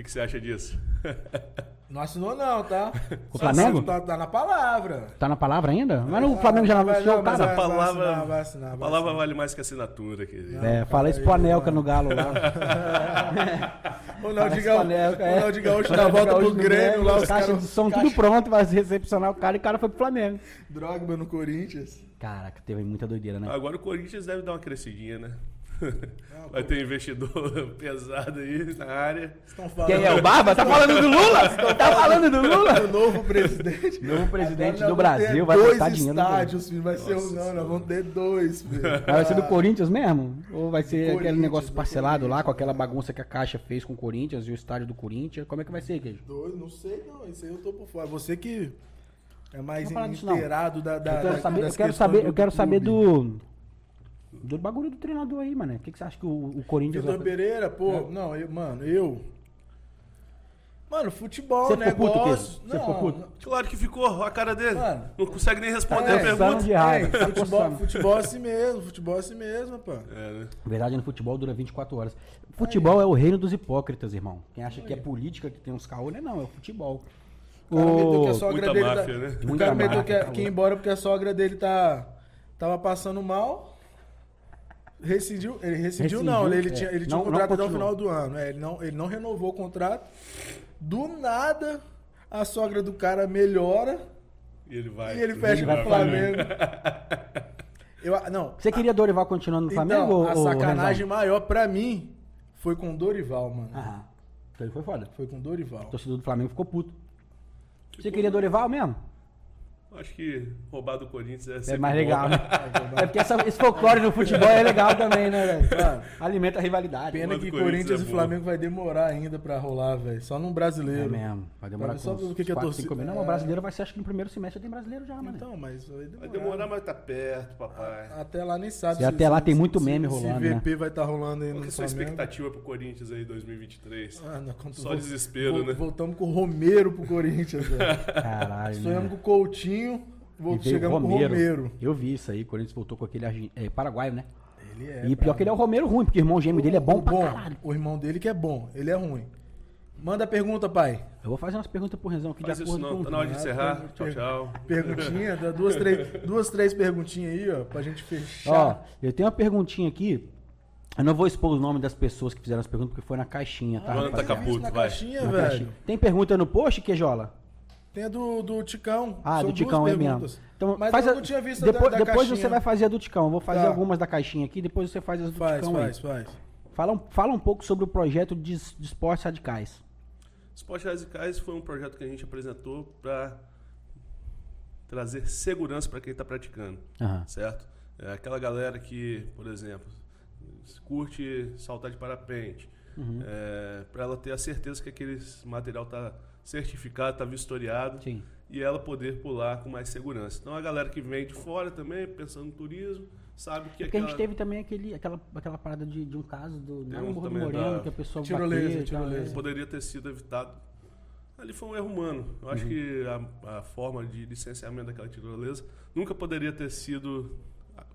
C: O que, que você acha disso?
A: Não assinou não, tá?
B: O Flamengo?
A: Tá, tá na palavra.
B: Tá na palavra ainda? Mas o Flamengo já não
A: Vai-
B: anunciou o
A: mas
B: cara?
A: vai- vai
C: palavra-
A: assinar, vai assinar,
C: A
A: vai
C: palavra
A: assinar.
C: vale mais que assinatura, querido.
B: É, fala isso pro Anelca no Galo lá.
A: Ronaldinho Gaúcho,
B: é.
A: Gaúcho dá a volta pro Grêmio lá, os
B: caixa
A: caras...
B: de som
A: caixa-
B: tudo pronto, vai recepcionar o cara e o cara foi pro Flamengo.
A: Drogba no Corinthians.
B: Caraca, teve muita doideira, né?
C: Agora o Corinthians deve dar uma crescidinha, né? Vai ter investidor pesado aí na área.
A: Estão falando
B: Quem é o Barba? Tá falando do Lula? Tá falando do Lula?
A: do novo presidente.
B: Novo presidente do Brasil vai
A: dois
B: botar dinheiro no
A: estádios, filho. Vai ser um, não, nós vamos ter dois, filho.
B: Vai ser do Corinthians mesmo? Ou vai ser aquele negócio
A: do
B: parcelado lá, com aquela bagunça que a Caixa fez com o Corinthians e o estádio do Corinthians? Como é que vai ser, Queijo?
A: Dois, não sei não, isso aí eu tô por fora. Você que é mais
B: Não não.
A: inteirado da, da
B: Eu quero
A: da-
B: saber, eu
A: das
B: quero saber,
A: do
B: eu quero saber do. Do bagulho do treinador aí, mano. O que, que você acha que o, o Corinthians
A: Vitor? Pereira, pô,
B: É.
A: não, eu, mano, eu. Mano, futebol,
B: Você puto,
A: negócio.
B: Você
A: não,
B: ficou puto?
A: não-
C: Claro que ficou a cara dele.
A: Mano.
C: Não consegue nem responder
A: É,
C: a
B: Coçando
C: pergunta.
B: de raiva.
A: Ei,
B: tá
A: futebol, futebol é assim mesmo, futebol é assim mesmo, pô.
C: É, né?
B: Verdade, no futebol dura 24 horas. Futebol é o reino dos hipócritas, irmão. Quem acha que é política, que tem uns caô, né? Não, é o futebol.
A: O cara meteu que a dele
C: máfia,
A: tá,
C: né?
A: O cara meteu que,
B: tá
A: que ia embora porque a sogra dele tá, tava passando mal. Rescindiu, ele rescindiu,
B: Rescindiu,
A: não, ele,
B: é.
A: tinha, ele tinha
B: Não-
A: um contrato até o final do ano. é, ele, não, ele não renovou o contrato. Do nada, a sogra do cara melhora
C: E ele vai.
A: e ele fecha com o Flamengo. Eu, não,
B: Você queria Dorival continuando no Flamengo?
A: então,
B: ou-
A: a
B: ou
A: sacanagem
B: Renzão?
A: maior pra mim foi com o Dorival, mano.
B: Aham. Então ele foi foda.
A: Foi com o Dorival.
B: O torcedor do Flamengo ficou puto. Você queria Dorival mesmo?
C: Acho que roubar do Corinthians é
B: É mais
C: bom.
B: legal, né? É porque essa- esse folclore no futebol é legal também, né, velho? Alimenta a rivalidade.
A: Pena que
C: o Corinthians
A: Corinthians
C: é
A: e. Flamengo vai demorar ainda pra rolar, velho. Só num
B: É
A: brasileiro.
B: mesmo. Vai demorar
A: Só
B: com
A: o que que a torcida-.
B: Não,
A: é.
B: o brasileiro vai ser, acho que no primeiro semestre tem brasileiro já, mano.
A: Então, mas vai demorar.
C: Vai demorar, mas tá perto, papai.
A: Até lá nem sabe.
B: E até lá tem muito meme rolando,
A: Se
B: né?
A: VP vai estar rolando aí
C: Qual
A: no
C: que é a sua
A: Flamengo.
C: expectativa pro Corinthians aí 2023?
A: Ah, não,
C: Só
A: vol-
C: desespero,
A: vol-
C: né?
A: Voltamos com o Romero pro Corinthians, velho.
B: Caralho,
A: Sonhamos
B: né?
A: com o Coutinho,
B: E
A: vol-
B: veio
A: chegamos com o Romero.
B: Eu vi isso aí, o Corinthians voltou com aquele é, paraguaio, né?
A: Ele é.
B: e pior que ele é o Romero ruim, porque o irmão gêmeo dele é bom
A: o
B: pra caralho.
A: O irmão dele que é bom, ele é ruim. Manda pergunta, pai.
B: Eu vou fazer umas perguntas pro Renzão aqui
C: Faz
B: de
C: isso
B: acordo
C: não,
B: com...
C: tá na hora de
A: Ah,
C: encerrar. Tchau, tchau.
A: Perguntinha, duas, três, duas, três perguntinhas aí, ó, pra gente
B: Ó,
A: fechar.
B: eu tenho uma perguntinha aqui. Eu não vou expor o nome das pessoas que fizeram as perguntas, porque foi na caixinha, tá?
C: Jonathan
B: rapaziada?
C: Caputo,
A: na
C: vai.
A: caixinha,
B: Na
A: velho.
B: caixinha. Tem pergunta no post, Queijola?
A: Tem a do, do Ticão.
B: Ah,
A: São
B: do Ticão é mesmo.
A: perguntas.
B: Então,
A: Mas
B: faz
A: eu
B: a-
A: não tinha visto
B: depois,
A: da, da
B: depois você
A: caixinha.
B: vai fazer a do Ticão. Eu vou fazer
A: Tá.
B: algumas da caixinha aqui, depois você faz as do
A: Faz,
B: Ticão
A: faz,
B: aí.
A: faz.
B: Fala, um- fala um pouco sobre o projeto de, de esportes radicais.
C: Esportes Radicais foi um projeto que a gente apresentou para trazer segurança para quem está praticando,
B: Aham.
C: certo? É aquela galera que, por exemplo, curte saltar de parapente,
B: Uhum.
C: para ela ter a certeza que aquele material está certificado, está vistoriado
B: Sim.
C: e ela poder pular com mais segurança. Então a galera que vem de fora também, pensando no turismo, sabe que
B: Porque a gente
C: aquela-
B: teve também aquele, aquela, aquela parada de, de um caso do
C: Tem um
B: Morro do Moreno,
C: da
B: que a pessoa
A: tirolesa,
B: bateu, tal,
A: tirolesa.
B: né?
C: poderia ter sido evitado. Ali foi um erro humano. Eu
B: Uhum.
C: acho que a, a forma de licenciamento daquela tirolesa nunca poderia ter sido.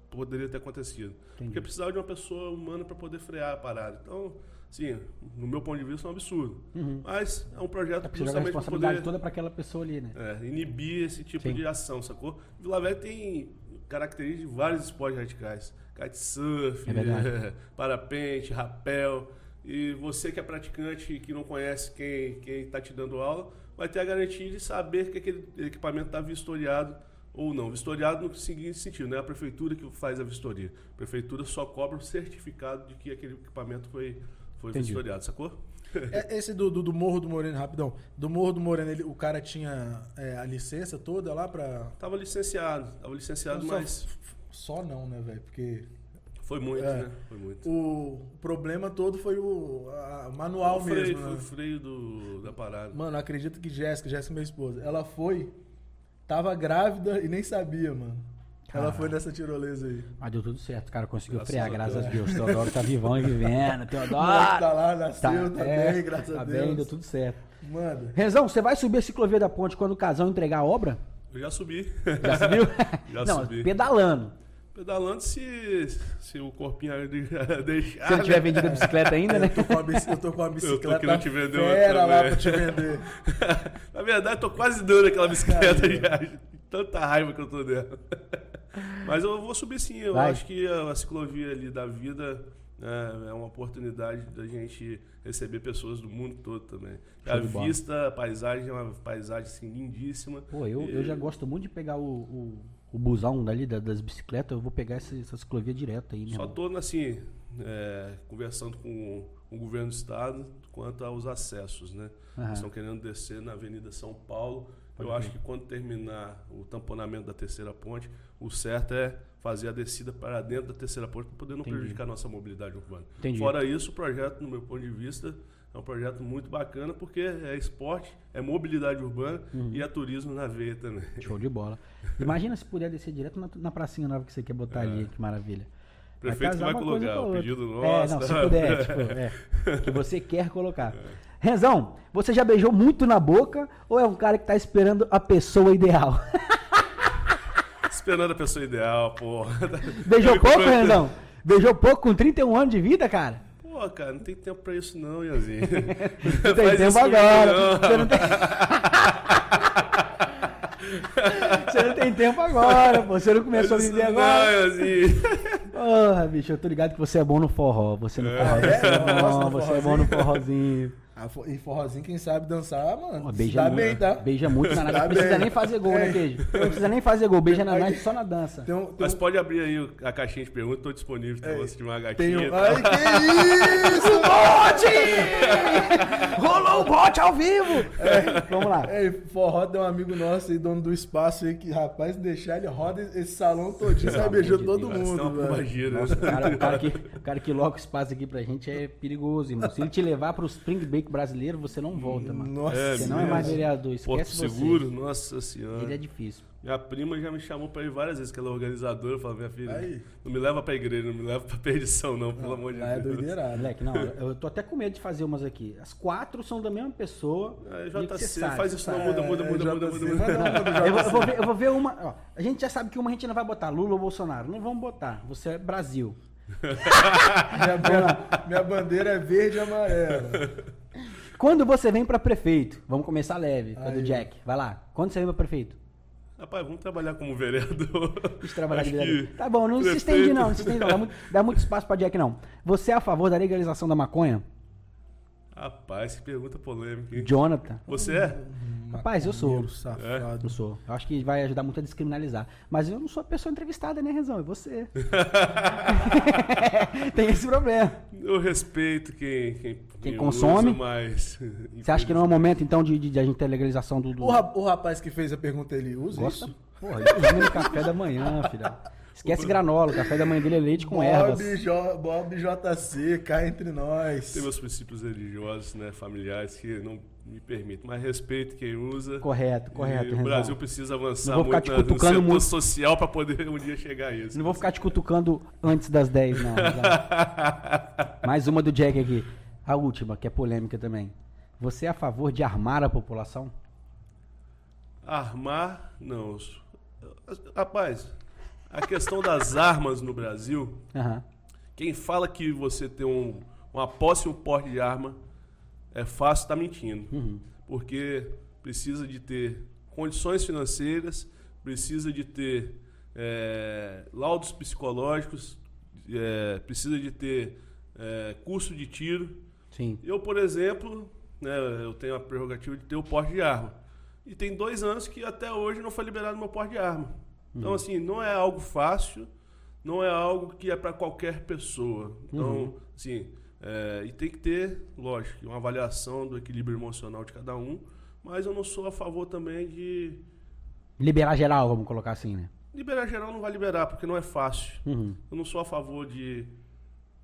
C: poderia ter acontecido.
B: Entendi.
C: Porque precisava de uma pessoa humana para poder frear a parada. Então, sim, no meu ponto de vista, é um absurdo. Mas é um projeto
B: É a
C: justamente para
B: responsabilidade
C: poder
B: toda pra aquela pessoa ali, né?
C: é, inibir esse tipo
B: Sim.
C: de ação, sacou? Vila Velha tem características de vários esportes radicais. Kitesurf,
B: É
C: parapente, rapel. E você que é praticante e que não conhece quem quem está te dando aula, vai ter a garantia de saber que aquele equipamento está vistoriado ou não. Vistoriado no seguinte sentido, não é a prefeitura que faz a vistoria. A prefeitura só cobra o certificado de que aquele equipamento foi, foi
B: Entendi.
C: vistoriado, sacou?
A: É, Esse do, do, do Morro do Moreno, rapidão. Do Morro do Moreno, ele- o cara tinha é, a licença toda lá pra.
C: Tava licenciado, tava licenciado,
A: Só-
C: mas
A: Só não, né, velho? Porque
C: foi muito,
A: É.
C: né? Foi muito.
A: o problema todo foi o a- manual
C: o freio,
A: mesmo.
C: foi
A: né?
C: o freio do, da parada.
A: Mano, acredito que Jéssica, Jéssica, minha esposa, ela foi, tava grávida e nem sabia, mano. Ela
B: Caralho.
A: foi nessa tirolesa aí.
B: Mas deu tudo certo, o cara conseguiu
C: Graças
B: frear,
C: a
B: graças a
A: Deus.
B: Teodoro tá vivão e vivendo.
A: O
B: Teodoro.
A: tá lá, nasceu, tá,
B: é,
A: bem, graças
B: tá
A: a
B: bem,
A: Deus.
B: deu tudo certo.
A: Mano,
B: Renzão, você vai subir a ciclovia da ponte quando o casal entregar a obra?
C: Eu já subi.
B: Já subiu?
C: Já
B: não,
C: subi.
B: pedalando.
C: Pedalando se, se o corpinho deixar.
B: Se não tiver
C: né?
B: vendido a bicicleta ainda, né?
A: eu tô com a, bici- eu tô com a bicicleta
C: querendo te vender uma
A: lá pra te vender.
C: Na verdade, tô quase dando aquela bicicleta já. Tanta raiva que eu tô dentro. Mas eu vou subir sim. Eu
B: Vai.
C: acho que a ciclovia ali da vida é, é uma oportunidade da gente receber pessoas do mundo todo também.
B: Show
C: a
B: bola.
C: vista, a paisagem é uma paisagem assim, lindíssima.
B: Pô, eu,
C: E-
B: eu já gosto muito de pegar o, o, o busão dali da- das bicicletas. Eu vou pegar essa, essa ciclovia direto aí, né?
C: Só
B: irmão?
C: estou assim, é, conversando com o governo do estado quanto aos acessos, né?
B: Aham.
C: Estão querendo descer na Avenida São Paulo.
B: Pode
C: Eu
B: crer.
C: acho que quando terminar o tamponamento da terceira ponte, o certo é fazer a descida para dentro da terceira ponte para poder não
B: Entendi.
C: prejudicar a nossa mobilidade urbana.
B: Entendi.
C: Fora isso, o projeto, no meu ponto de vista, é um projeto muito bacana porque é esporte, é mobilidade urbana
B: Uhum.
C: e é turismo na veia também.
B: Show de bola. Imagina se puder descer direto na, na pracinha nova que você quer botar ali, que maravilha.
C: Prefeito que vai
B: uma coisa
C: colocar, o pedido
B: É,
C: nosso.
B: não, se puder, tipo, é, que você quer colocar. Renzão, você já beijou muito na boca ou é um cara que tá esperando a pessoa ideal?
C: Esperando a pessoa ideal, porra.
B: Beijou pouco, Renzão? Beijou pouco com 31 anos de vida, cara?
C: Pô, cara, não tem tempo pra isso não, Ianzinho.
B: Não tem tempo agora. Você não tem... Você não tem tempo agora, pô. Você não começou a viver agora.
C: Não, Ianzinho.
B: Porra, bicho, eu tô ligado que você é bom no forró. Você no forró.
A: É,
B: não,
A: no
B: você é bom no forrozinho.
A: E forrozinho, quem sabe dançar, mano.
B: Beija
A: dá
B: muito,
A: bem, tá?
B: Beija muito na Nath. Não precisa
A: bem.
B: nem fazer gol, né,
A: É.
B: Queijo? Não precisa nem fazer gol. Beija na Nath só na dança.
A: Tem um, tem
C: Mas
A: um,
C: pode abrir aí a caixinha de perguntas, tô disponível pra
A: É,
C: você uma
A: tem
C: gatinha.
A: um...
C: tá?
A: Ai, que isso,
B: Bote! Rolou o bote ao vivo! Vamos lá.
A: É, forró tem um amigo nosso aí, dono do espaço aí, que, rapaz, deixar ele roda esse salão todinho, sai beijando
B: de
A: todo
C: tem
A: mundo, velho.
C: pombagira, né?
B: Nossa, o cara, o, cara que, o cara que loca o espaço aqui pra gente é perigoso, irmão. Se ele te levar pro Spring Brasileiro, você não volta, mano.
A: Nossa,
C: É,
B: Você não é mais vereador,
C: Porto
B: esquece você.
C: Seguro, nossa senhora.
B: Ele é difícil.
C: Minha prima já me chamou pra ir várias vezes, que ela é organizadora. Eu falo, minha filha,
A: Aí.
C: não me leva pra igreja, não me leva pra perdição, não, pelo amor de
A: é
C: Deus.
A: doideirado.
B: Moleque, não, eu tô até com medo de fazer umas aqui. As quatro são da mesma pessoa.
C: É, JC, faz isso não,
B: sabe.
C: muda, muda,
A: É,
C: muda, muda, muda, muda.
B: eu vou ver uma. ó, a gente já sabe que uma a gente não vai botar Lula ou Bolsonaro. Não vamos botar. Você é Brasil.
A: Minha, minha- minha bandeira é verde e amarela.
B: Quando você vem pra prefeito, vamos começar leve, a do. Jack. Vai lá. Quando você vem pra prefeito?
C: Rapaz, vamos trabalhar como vereador.
B: Deixa eu trabalhar de
C: Acho que
B: Tá bom, não se
C: prefeito-
B: estende não, não se estende não. Dá muito, dá muito espaço pra Jack não. Você é a favor da legalização da maconha?
C: Rapaz, que pergunta polêmica, hein?
B: Jonathan?
C: Você é?
B: Rapaz, eu sou.
A: Safado.
B: Eu sou. Eu acho que vai ajudar muito a descriminalizar. Mas eu não sou a pessoa entrevistada, né, Rezão? É você. Tem esse problema.
C: Eu respeito quem, quem,
B: Quem consome?
C: usa, mas...
B: Você acha que não é o momento, então, de, de, de a gente ter legalização do. do...
A: O, rap- o rapaz que fez a pergunta, ele usa
B: Gosta?
A: isso?
B: Porra, ele no café da manhã, filha. Esquece granola, o café da manhã dele é leite com ervas.
A: Bob, J, Bob JC, cá entre nós.
C: Tem meus princípios religiosos, né, familiares, que não me permitem. Mas respeito quem usa.
B: Correto, correto,
C: E o. Brasil precisa avançar
B: Não vou ficar
C: muito
B: te
C: na- no setor
B: muito.
C: social para poder um dia chegar a isso.
B: Não vou ficar te cutucando antes das 10, não. Mais uma do Jack aqui. A última, que é polêmica também. Você é a favor de armar a população?
C: Armar, não. Rapaz, a questão das armas no Brasil,
B: Aham.
C: quem fala que você tem um, uma posse e um porte de arma é fácil, está mentindo.
B: Uhum.
C: Porque precisa de ter condições financeiras, precisa de ter é, laudos psicológicos, é, precisa de ter é, curso de tiro.
B: Sim.
C: Eu, por exemplo, né, eu tenho a prerrogativa de ter o porte de arma. E tem dois anos que até hoje não foi liberado meu porte de arma. Então, assim, não é algo fácil, não é algo que é para qualquer pessoa. Então, assim, É, e tem que ter, lógico, uma avaliação do equilíbrio emocional de cada um, mas eu não sou a favor também de.
B: Liberar geral, vamos colocar assim, né?
C: Liberar geral não vai liberar, porque não é fácil.
B: Uhum.
C: Eu não sou a favor de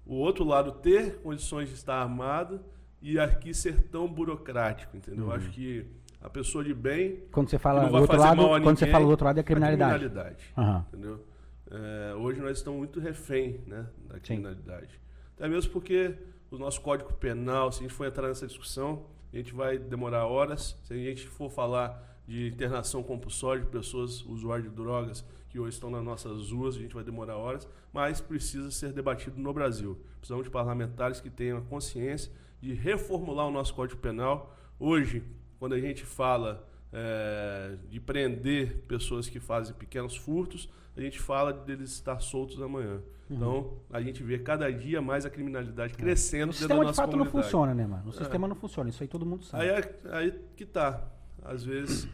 C: o outro lado ter condições de estar armado e aqui ser tão burocrático, entendeu?
B: Uhum.
C: Acho que a pessoa de bem
B: Quando você fala do outro lado,
C: a
B: quando você
C: ninguém,
B: fala do outro lado é a criminalidade.
C: criminalidade,
B: Aham.
C: entendeu? É, hoje nós estamos muito refém né, da criminalidade. Até mesmo porque o nosso Código Penal, se a gente for entrar nessa discussão, a gente vai demorar horas. Se a gente for falar de internação compulsória de pessoas usuárias de drogas que hoje estão nas nossas ruas, a gente vai demorar horas, mas precisa ser debatido no Brasil. Precisamos de parlamentares que tenham a consciência de reformular o nosso Código Penal. Hoje, quando a gente fala é, de prender pessoas que fazem pequenos furtos, a gente fala deles estar soltos amanhã.
B: Uhum.
C: Então, a gente vê cada dia mais a criminalidade crescendo
B: O sistema de fato não
C: comunidade.
B: funciona, né, mano? O sistema não funciona, isso aí todo mundo sabe.
C: Aí, é- aí que tá. Às vezes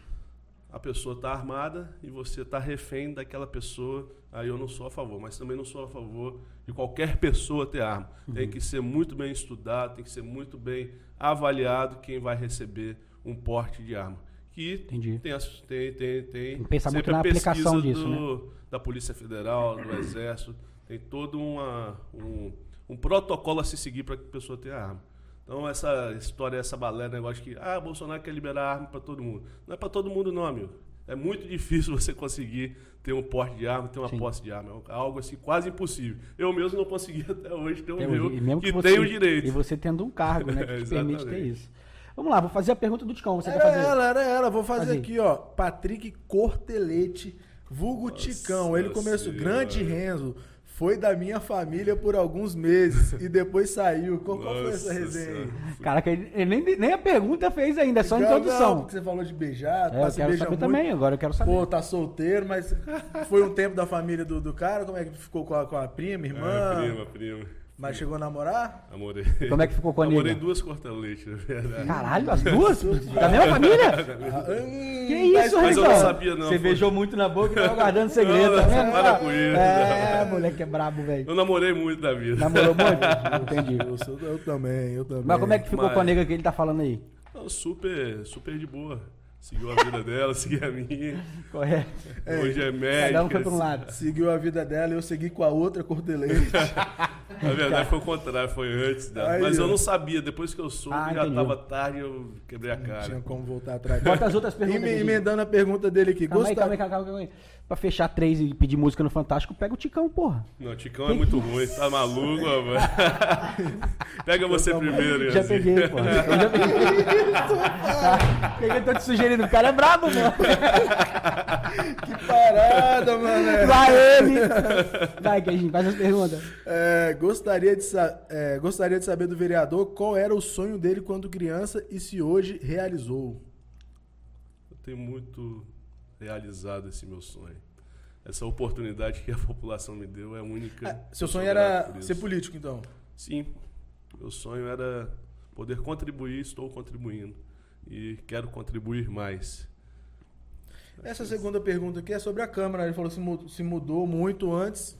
C: a pessoa tá armada e você tá refém daquela pessoa. Aí eu não sou a favor, mas também não sou a favor de qualquer pessoa ter arma.
B: Uhum.
C: Tem que ser muito bem estudado, tem que ser muito bem avaliado quem vai receber um porte de arma. Que
B: Entendi.
C: tem, tem, tem, tem,
B: que pensar muito na aplicação disso, né?
C: do- Da Polícia Federal, do Exército. Tem todo uma, um, um protocolo a se seguir para que a pessoa tenha arma. Então, essa história, essa balé, negócio que, ah, Bolsonaro quer liberar arma para todo mundo. Não é para todo mundo, não, amigo. É muito difícil você conseguir ter um porte de arma, ter uma
B: Sim.
C: posse de arma. É algo assim quase impossível. Eu mesmo não consegui até hoje ter o
B: Até
C: meu, que,
B: você,
C: tem o direito.
B: E você tendo um cargo, né? Que te permite ter isso. Vamos lá, vou fazer a pergunta do Ticão. Você quer
A: Era
B: fazer?
A: ela, era ela. Vou fazer
B: Fazer.
A: aqui, ó. Patrick Cortelete, vulgo Ticão. Ele começou,
C: Senhora.
A: grande Renzo. Foi da minha família por alguns meses e depois saiu. Qual, qual foi essa
C: Nossa
A: resenha aí?
B: Caraca, ele, nem, nem a pergunta fez ainda, é só a
A: Não, Não,
B: introdução.
A: porque você falou de beijar,
B: É, eu
A: se
B: quero
A: beija
B: saber
A: muito.
B: também, agora eu quero saber.
A: Pô, tá solteiro, mas foi um tempo da família do, do cara? Como é que ficou com a, com a prima, irmã?
C: É, prima, prima.
A: Mas chegou a namorar?
C: Namorei.
B: Como é que ficou com a
C: Namorei
B: nega?
C: duas corta-leite, na verdade.
B: Caralho, as duas? da mesma família?
A: Ah, hum,
B: Que isso,
C: Mas eu não sabia, não.
B: Você
C: Foi-
B: beijou muito na boca e tava guardando segredo,
C: Não,
B: tá vendo?
C: para com isso.
B: É, moleque é brabo, velho.
C: Eu namorei muito da vida.
B: Namorou muito? Entendi.
A: Eu, sou- eu também, eu também.
B: Mas como é que ficou
C: Mas-
B: com a nega que ele tá falando aí?
C: Não, super, super de boa. Seguiu a vida dela, segui a minha.
B: Correto.
C: Hoje é médica.
B: Cada um foi um lado.
A: Seguiu a vida dela e eu segui com a outra cortelete.
C: Na verdade foi o contrário, foi antes dela.
A: Aí,
C: Mas eu não sabia. Depois que eu soube,
B: Ah,
C: já
B: entendi.
C: tava tarde eu quebrei a
A: Não tinha
C: cara.
A: como voltar atrás.
B: Bota as outras perguntas.
A: Emendando a pergunta dele aqui.
B: Calma
A: Gostar-
B: calma aí, calma aí, calma aí. Pra fechar três e pedir música no Fantástico, pega o Ticão, porra.
C: Não, Ticão é muito ruim. Tá maluco, rapaz? Pega você primeiro,
B: Já
C: Ianzinho.
B: peguei, porra. Eu já peguei. O que eu tô te sugerindo? O cara é brabo, mano.
A: Que parada, mano.
B: Vai ele. Vai, Queijinho, faz as perguntas.
A: É, gostaria, de é, gostaria de saber do vereador qual era o sonho dele quando criança e se hoje realizou.
C: Eu tenho muito realizado esse meu sonho. Essa oportunidade que a população me deu é única.
A: Ah, seu sonho era ser político, então?
C: Sim. Meu sonho era poder contribuir, estou contribuindo. E quero contribuir mais.
A: Essa segunda pergunta aqui é sobre a Câmara. Ele falou mu- se mudou muito antes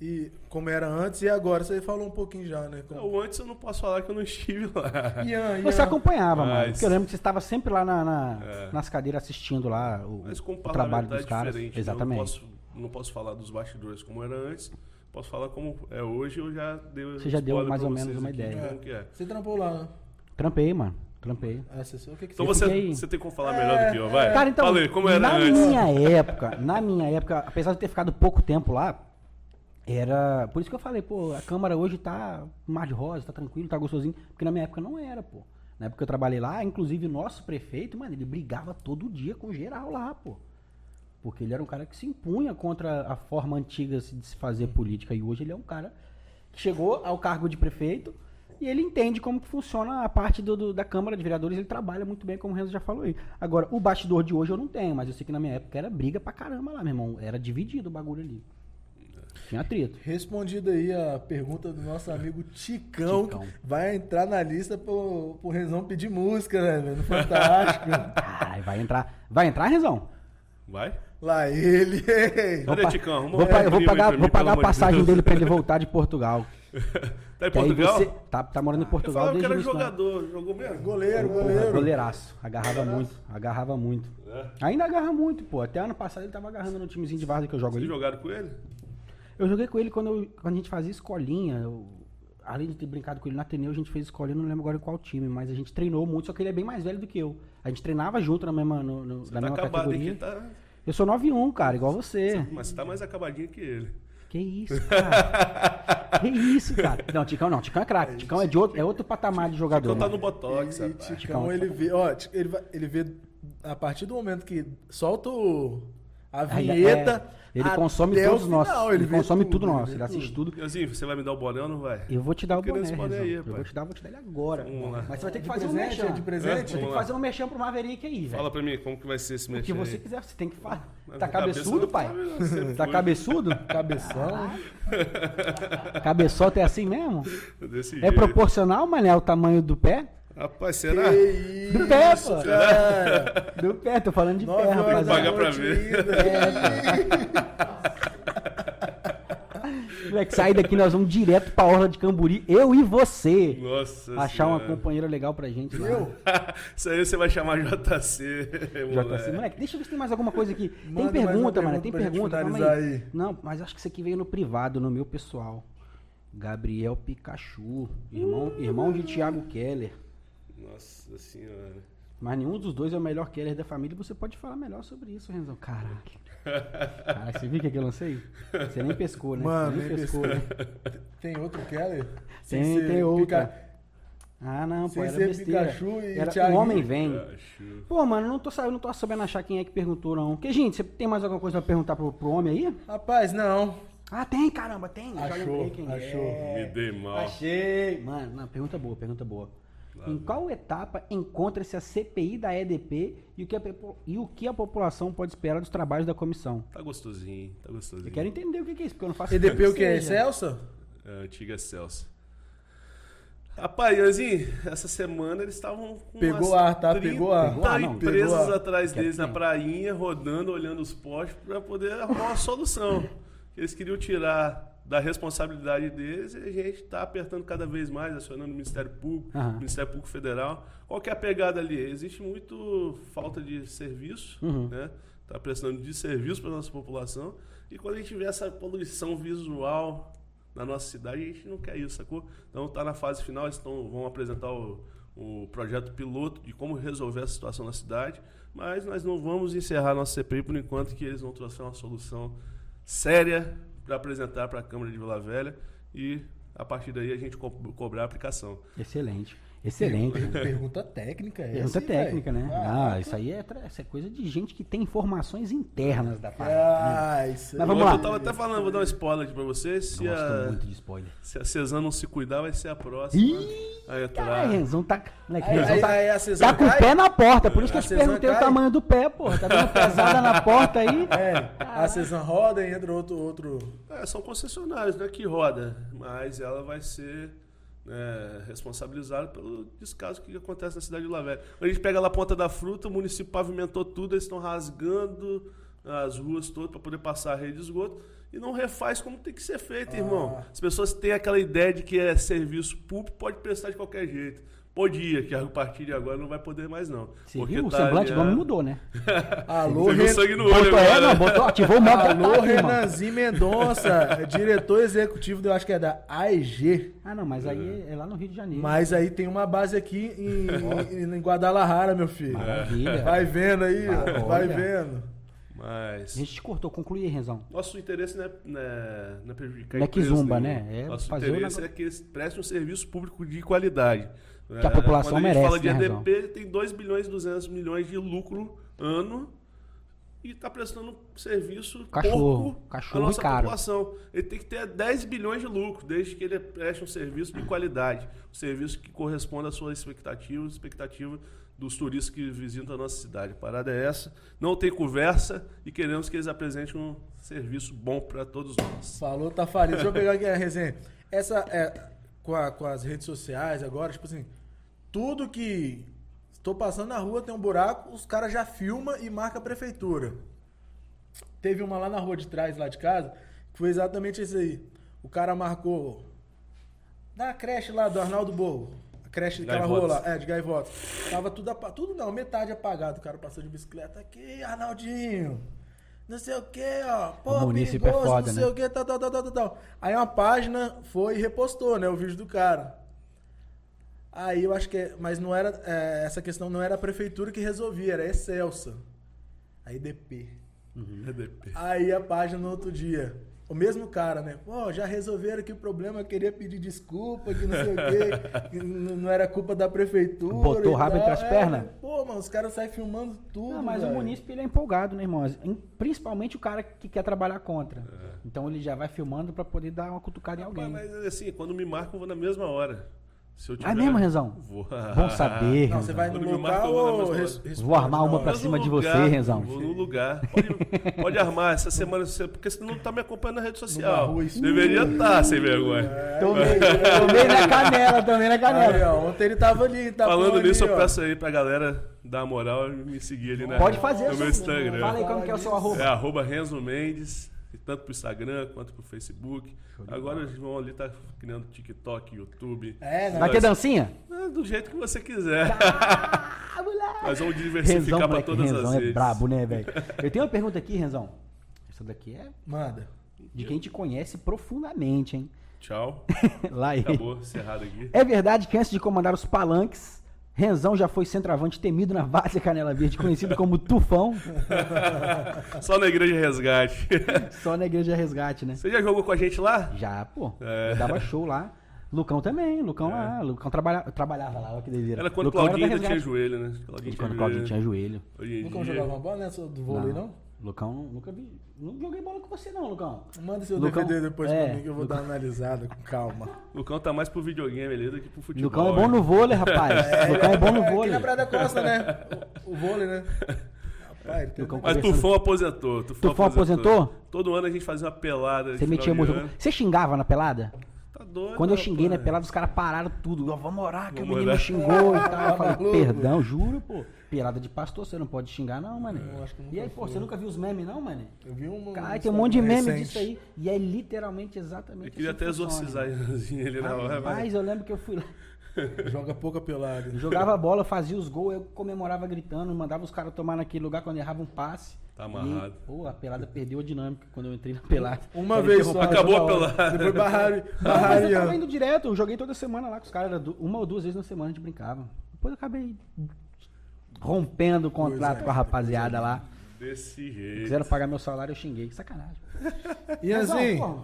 A: e como era antes e agora. Você falou um pouquinho já, né? Como...
C: Não, antes eu não posso falar que eu não estive lá.
A: Ian, Ian.
B: Você acompanhava, mano.
C: Mas-
B: Porque eu lembro que você estava sempre lá na, na-
C: É.
B: nas cadeiras assistindo lá o,
C: Mas como
B: o trabalho
C: parlamentar
B: dos
C: é
B: caras.
C: né?
B: Exatamente.
C: Eu não posso, não posso falar dos bastidores como era antes. Posso falar como é hoje. Eu já dei
B: Você já deu mais ou menos uma ideia.
C: é.
A: Você trampou lá, né?
B: Trampei, mano. Trampei.
A: Que que
C: Então
A: você...
C: você,
B: fiquei-
C: você tem como falar melhor do que eu, vai?
B: Cara, então,
C: Falei, como era
B: na
C: antes.
B: minha época, na minha época, apesar de ter ficado pouco tempo lá, era. Por isso que eu falei, pô, a Câmara hoje tá mar de rosa, tá tranquilo, tá gostosinho. Porque na minha época não era, pô. Na época que eu trabalhei lá, inclusive o nosso prefeito, mano, ele brigava todo dia com geral lá, pô. Porque ele era um cara que se impunha contra a forma antiga de se fazer política. E hoje ele é um cara que chegou ao cargo de prefeito e ele entende como que funciona a parte do, do- da Câmara de Vereadores. Ele trabalha muito bem, como o Renzo já falou aí. Agora, o bastidor de hoje eu não tenho, mas eu sei que na minha época era briga pra caramba lá, meu irmão. Era dividido o bagulho ali. Tinha atrito.
A: Respondida aí a pergunta do nosso amigo Ticão,
B: Ticão.
A: vai entrar na lista pro, pro Rezão pedir música, né, velho? No Fantástico.
B: Ai, vai entrar. Vai entrar, Rezão?
C: Vai?
A: Lá ele.
C: Cadê,
B: pa-
C: Ticão?
B: Vou, eu vou pagar,
C: mim,
B: vou pagar a
C: de
B: passagem
C: Deus.
B: dele pra ele voltar de Portugal.
C: tá em Portugal?
B: você tá, tá morando em
C: Eu
B: Portugal
C: falava que
B: desde
C: era
B: o início, né?
C: jogador, jogou mesmo?
A: Goleiro,
B: Porra,
A: goleiro.
B: goleiraço. Agarrava muito, agarrava muito.
C: É.
B: Ainda agarra muito, pô. Até ano passado ele tava agarrando no timezinho de Várzea que eu jogo
C: Vocês
B: ali.
C: jogaram com ele?
B: Eu joguei com ele quando, eu- quando a gente fazia escolinha. eu- além de ter brincado com ele na Ateneu, a gente fez escolinha, não lembro agora qual time, mas a gente treinou muito, só que ele é bem mais velho do que eu. A gente treinava junto na mesma, no, no-
C: Você
B: na
C: tá
B: mesma categoria.
C: Tá...
B: Eu sou 9'1, cara, igual você.
C: Mas você tá mais acabadinho que ele.
B: Que isso, cara? que isso, cara? Não, Ticão não. Ticão é craque. Ticão é, de outro, é outro patamar de jogador.
C: Então tá
B: né?
C: no Botox,
A: E
C: rapaz.
A: Ticão, ele vê, ó, ele, vai- ele vê a partir do momento que solta o, a
B: Aí,
A: vinheta.
B: é, ele consome
A: o
B: todos nós. Ele,
A: vê
B: consome tudo, nosso.
A: vê
B: Ele assiste tudo.
C: Leozinho, você vai me dar o boné ou não vai?
B: Eu vou te dar o boné,
C: esse boné aí,
B: Eu vou te dar, vou te dar ele agora. Mas você vai ter que fazer um merchan.
A: é de presente?
B: Você tem que fazer um merchan pro Maverick aí, velho.
C: Fala pra mim, como que vai ser esse
B: O
C: mexer
B: que você quiser, você tem que fazer. Tá cabeçudo, pai?
C: tá,
B: cabeçudo?
A: Cabeção.
B: Cabeçota é assim mesmo? É proporcional, mané, o tamanho do pé?
C: Rapaz, será?
A: Que
B: Do pé,
A: isso,
B: pô.
A: cara.
B: Do pé, tô falando de
A: Nove
B: pé, rapaz.
C: pagar pra ver.
A: ainda.
B: Moleque, sair daqui, nós vamos direto pra Orla de Camburi, eu e você.
C: Nossa
B: Achar uma
C: Senhora.
B: companheira legal pra gente.
A: Eu?
C: Isso aí você vai chamar JC.
B: JC,
C: moleque.
B: moleque, deixa eu ver se tem mais alguma coisa aqui.
A: Manda
B: tem
A: uma
B: pergunta, mano, tem pergunta. calma aí.
A: aí.
B: Não, mas acho que isso aqui veio no privado, no meu pessoal. Gabriel Pikachu, irmão, irmão de Thiago Keller.
C: Nossa senhora.
B: Mas nenhum dos dois é o melhor Keller da família. Você pode falar melhor sobre isso, Renzão. Caralho. Cara, você viu o que que eu lancei? Você nem pescou, né?
A: Mano,
B: Você
A: nem pescou.
B: né?
A: Tem outro Keller? Sem
B: Tem,
A: ser
B: tem outra.
A: Pica-
B: Ah, não, pô,
A: Sem
B: era
A: ser
B: besteira.
A: Pikachu e
B: era, o
A: Thiaguinho.
B: homem vem. Pô, mano, não tô, sa- eu não tô sabendo achar quem é que perguntou, não. Que, gente, você tem mais alguma coisa pra perguntar pro, pro homem aí?
A: Rapaz, não.
B: Ah, tem, caramba, tem.
A: Achou, achou.
B: é.
C: Me dei mal.
B: Achei. Mano, não, pergunta boa, pergunta boa. Em qual etapa encontra-se a CPI da EDP e o, que a, e o que a população pode esperar dos trabalhos da comissão?
C: Tá gostosinho, tá gostosinho.
B: Eu quero entender o que é isso, porque eu não faço
A: EDP
B: ideia
A: o que é? Celso?
C: É, a antiga Celso. Rapaz, Ianzinho, essa semana eles estavam com
A: Pegou
C: umas
A: ar, tá? Pegou ar.
B: Pegou ar, não,
C: empresas
A: pegou ar.
C: atrás
B: Quer
C: deles na prainha, rodando, olhando os postes para poder arrumar uma solução. Eles queriam tirar da responsabilidade deles a gente está apertando cada vez mais, acionando o Ministério Público, o Ministério Público Federal. Qual que é a pegada ali? Existe muito falta de serviço,
B: Uhum.
C: né? Está prestando de serviço para nossa população. E quando a gente vê essa poluição visual na nossa cidade, a gente não quer isso, sacou? Então está na fase final, eles tão, vão apresentar o, o projeto piloto de como resolver essa situação na cidade, mas nós não vamos encerrar nossa CPI por enquanto que eles não trouxeram uma solução séria para apresentar para a Câmara de Vila Velha e a partir daí a gente co cobrar a aplicação.
B: Excelente. Excelente.
A: Pergunta técnica é
B: Pergunta
A: essa,
B: técnica,
A: velho.
B: né?
A: Ah,
B: Ah, isso aí é, isso é coisa de gente que tem informações internas da parada.
A: Ah, isso
B: Mas
A: aí.
B: vamos
C: Eu
B: lá.
C: tava até falando, vou dar um spoiler aqui para vocês, se
B: Gosto
C: a,
B: muito de spoiler.
C: se a Cezanne não se cuidar, vai ser a próxima
B: Ih,
C: a entrar.
B: Caralho, Renzão tá. Moleque,
A: Aí-
B: Renzão
A: aí-
B: tá,
A: aí a
B: tá com o
A: cai?
B: pé na porta, por isso que
A: A
B: eu te perguntei o
A: cai?
B: tamanho do pé, porra. Tá dando pesada na porta aí?
A: É, a Cezanne roda e entra outro, outro.
C: É, são concessionários, né, que roda, mas ela vai ser né, responsabilizada pelo descaso que acontece na cidade de. Quando a gente pega lá a ponta da fruta, o município pavimentou tudo, eles estão rasgando as ruas todas para poder passar a rede de esgoto e não refaz como tem que ser feito, irmão. As pessoas têm aquela ideia de que é serviço público, pode prestar de qualquer jeito. Podia, que a partir de agora não vai poder mais não.
B: Você
C: Porque
B: viu? O
C: tá
B: semblante
C: ali
B: do
C: a-
B: homem mudou, né?
A: Alô, Ren...
C: sangue no olho
B: Botou, é, não, botou, ativou o modo
A: Alô. Renanzinho Mendonça, diretor executivo, eu acho que é da AEG.
B: Ah, não, mas aí é lá no Rio de Janeiro.
A: Mas aí tem uma base aqui em, em, em Guadalajara, meu filho.
B: Maravilha.
A: Vai vendo aí,
B: Vai,
A: ó, vai vendo.
B: A
C: Mas
B: gente te cortou, conclui aí, Renzão.
C: Nosso interesse não é, não é, não é prejudicar
B: Não é que zumba,
C: nenhuma.
B: né? É
C: Nosso
B: fazer o
C: interesse
B: negócio-
C: é que eles prestem um serviço público de qualidade.
B: Que a população
C: quando
B: merece,
C: a gente fala
B: né,
C: de EDP, tem 2 bilhões e 200 milhões de lucro ano e está prestando serviço
B: Cachorro,
C: pouco
B: cachorro
C: à nossa
B: caro.
C: população. Ele tem que ter 10 bilhões de lucro, desde que ele preste um serviço de qualidade. Um serviço que corresponda às suas expectativas, expectativa dos turistas que visitam a nossa cidade. A parada é essa. Não tem conversa e queremos que eles apresentem um serviço bom para todos nós.
A: Falou, tá falido. Deixa eu pegar aqui a resenha. Essa é com, a- com as redes sociais agora, tipo assim, tudo que estou passando na rua tem um buraco, os caras já filma e marca a prefeitura. Teve uma lá na rua de trás, lá de casa, que foi exatamente isso aí. O cara marcou Da creche lá do Arnaldo Borro. A creche daquela rua lá, é, de Gaivotas. Tava tudo apagado. Tudo não, metade apagado. O cara passou de bicicleta aqui, Arnaldinho. Não sei o que, ó. Pô,
B: O é
A: perigoso,
B: foda,
A: não sei
B: né?
A: o que, tal, tal, tal, tal, tal, tal. Aí uma página foi e repostou, né, o vídeo do cara. Aí eu acho que. Mas não era. é, essa questão não era a prefeitura que resolvia, era a Excelsa. A IDP.
C: EDP.
A: Aí a página no outro dia. O mesmo cara, né? Pô, já resolveram que o problema eu queria pedir desculpa, que não sei o quê, que não era culpa da prefeitura.
B: Botou o rabo entre as
A: É,
B: pernas?
A: Pô, mano, os caras saem filmando tudo.
B: Não, mas o munícipe ele é empolgado, né, irmão? Principalmente o cara que quer trabalhar contra.
C: É.
B: Então ele já vai filmando pra poder dar uma cutucada em alguém.
C: Mas assim, quando me marcam, eu vou na mesma hora. Se eu
B: Ah, mesmo, Renzão?
C: Vou.
B: Bom saber,
A: Não, você
B: Renzão.
A: vai no
C: Quando me marca,
A: local
C: eu vou na
A: ou res-
B: Vou armar
A: na
B: uma pra cima
C: no
B: de
C: lugar,
B: você, Renzão.
C: Vou no lugar. Pode, pode armar essa semana, você- porque você não tá me acompanhando na rede social.
A: rua.
C: Deveria estar, sem vergonha.
B: Tomei, tomei na canela, tomei na
A: Aí,
B: canela.
A: ó, ontem ele tava ali, tava
C: Falando
A: ali,
C: nisso,
A: ó.
C: eu peço aí pra galera dar moral e me seguir ali na,
B: Pode fazer,
C: no meu
B: seu-
C: Instagram.
B: Fala aí como que é o seu arroba.
C: É arroba Renzo Mendes, e tanto pro Instagram quanto pro Facebook. Agora eles vão ali tá criando TikTok, YouTube.
A: É, né?
B: Vai ter dancinha?
C: É, do jeito que você quiser.
B: Ah.
C: Mas vamos
B: Renzão,
C: diversificar pra
B: moleque,
C: todas
B: Renzão
C: as
B: é
C: redes.
B: brabo, né, velho? Eu tenho uma pergunta aqui, Renzão. Essa daqui é
A: Manda.
B: de quem te conhece profundamente, hein?
C: Tchau.
B: Lá.
C: Acabou, encerrado aqui.
B: É verdade que antes de comandar os palanques, Renzão já foi centroavante temido na Várzea Canela Verde, conhecido como Tufão,
C: Só na Igreja Resgate.
B: só na Igreja Resgate, né?
C: Você já jogou com a gente lá?
B: Já, pô.
C: É.
B: Eu dava show lá. Lucão também, Lucão lá. Lucão trabalha, trabalhava lá, olha que.
C: Era quando
B: Lucão
C: Claudinho ainda tinha joelho, né? Claudinho
B: Quando o Claudinho tinha joelho.
C: Dia-
A: jogava uma bola, né? Do vôlei, não?
B: Lucão, nunca vi. Não joguei bola com você, não, Lucão.
A: Manda seu
B: Lucão-
A: DVD depois
B: é,
A: pra mim que eu vou dar uma analisada com calma.
C: Lucão tá mais pro videogame ali do que pro futebol.
B: Lucão é bom no vôlei, rapaz. Lucão é bom no
A: Aqui
B: vôlei.
A: na Praia da Costa, né? O, o vôlei, né? Rapaz,
B: Lucão
C: Mas Tufão aposentou. Tufão,
B: Tufão aposentou?
C: Todo ano a gente fazia uma pelada.
B: Você metia muito. Você xingava na pelada?
C: Tá doido.
B: Quando eu xinguei na pelada, os caras pararam tudo. Ó, vamos orar que o
C: Vamos
B: menino
C: orar.
B: xingou e tal. Eu falei,
A: Maluco.
B: perdão, juro, pô. Pelada de pastor, você não pode xingar, não, mano.
A: Nunca
B: E aí, pô,
A: fui.
B: você nunca viu os memes, não, mano?
A: Eu vi um.
B: Cara, tem um monte de meme
A: recente.
B: disso aí. E é literalmente exatamente
C: Eu queria
B: assim que
C: até exorcizar ele na hora, mas...
B: Mas eu lembro que eu fui lá.
A: Joga pouca pelada.
B: Jogava bola, fazia os gols, eu comemorava gritando, mandava os caras tomar naquele lugar quando errava um passe.
C: Tá amarrado.
B: E, pô, a pelada perdeu a dinâmica quando eu entrei na pelada.
A: Uma
B: Era
A: vez só.
C: Acabou a pelada.
A: Depois barraram.
B: Não, mas eu tava indo direto, eu joguei toda semana lá com os caras, uma ou duas vezes na semana a gente brincava. Depois eu acabei rompendo o contrato
A: Coisa
B: com a rapaziada lá.
C: Desse jeito.
B: Quiseram pagar meu salário, eu xinguei. Que sacanagem.
A: E assim,
B: pô,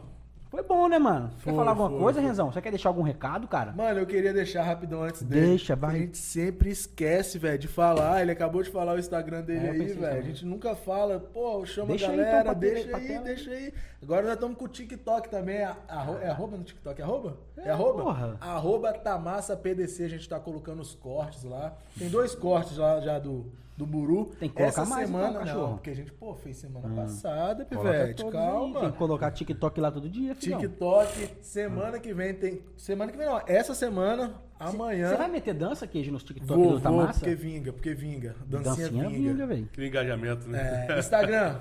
B: foi bom, né, mano? Quer
A: Foi,
B: falar alguma
A: foi,
B: coisa,
A: foi.
B: Renzão? Você quer deixar algum recado, cara?
A: mano, eu queria deixar rapidão antes dele.
B: Deixa, vai.
A: A gente sempre esquece, velho, de falar. Ele acabou de falar o Instagram dele
B: É,
A: aí, velho. A gente nunca fala, pô, chama
B: Deixa
A: a
B: aí,
A: galera,
B: então, pra tele-
A: deixa aí,
B: tela.
A: deixa aí. Agora nós estamos com o TikTok também. É, é arroba no TikTok? É arroba? É, arroba?
B: porra.
A: Arroba Tamassa PDC. A gente tá colocando os cortes lá. Tem dois cortes lá já do, do Buru.
B: Tem que colocar
A: Essa
B: mais, então,
A: semana,
B: cachorro.
A: não, porque a gente, pô, fez semana passada,
B: Coloca
A: Pivete.
B: aí,
A: Calma.
B: Tem que colocar TikTok lá todo dia, filhão.
A: TikTok, semana que vem tem. Semana que vem não, essa semana, amanhã.
B: Você vai meter dança, queijo, nos TikTok
A: vou,
B: do
A: vou,
B: Tamassa?
A: porque vinga, porque vinga. Dancinha,
B: Dancinha
A: vinga.
B: vinga.
C: Que engajamento, né?
A: É, Instagram,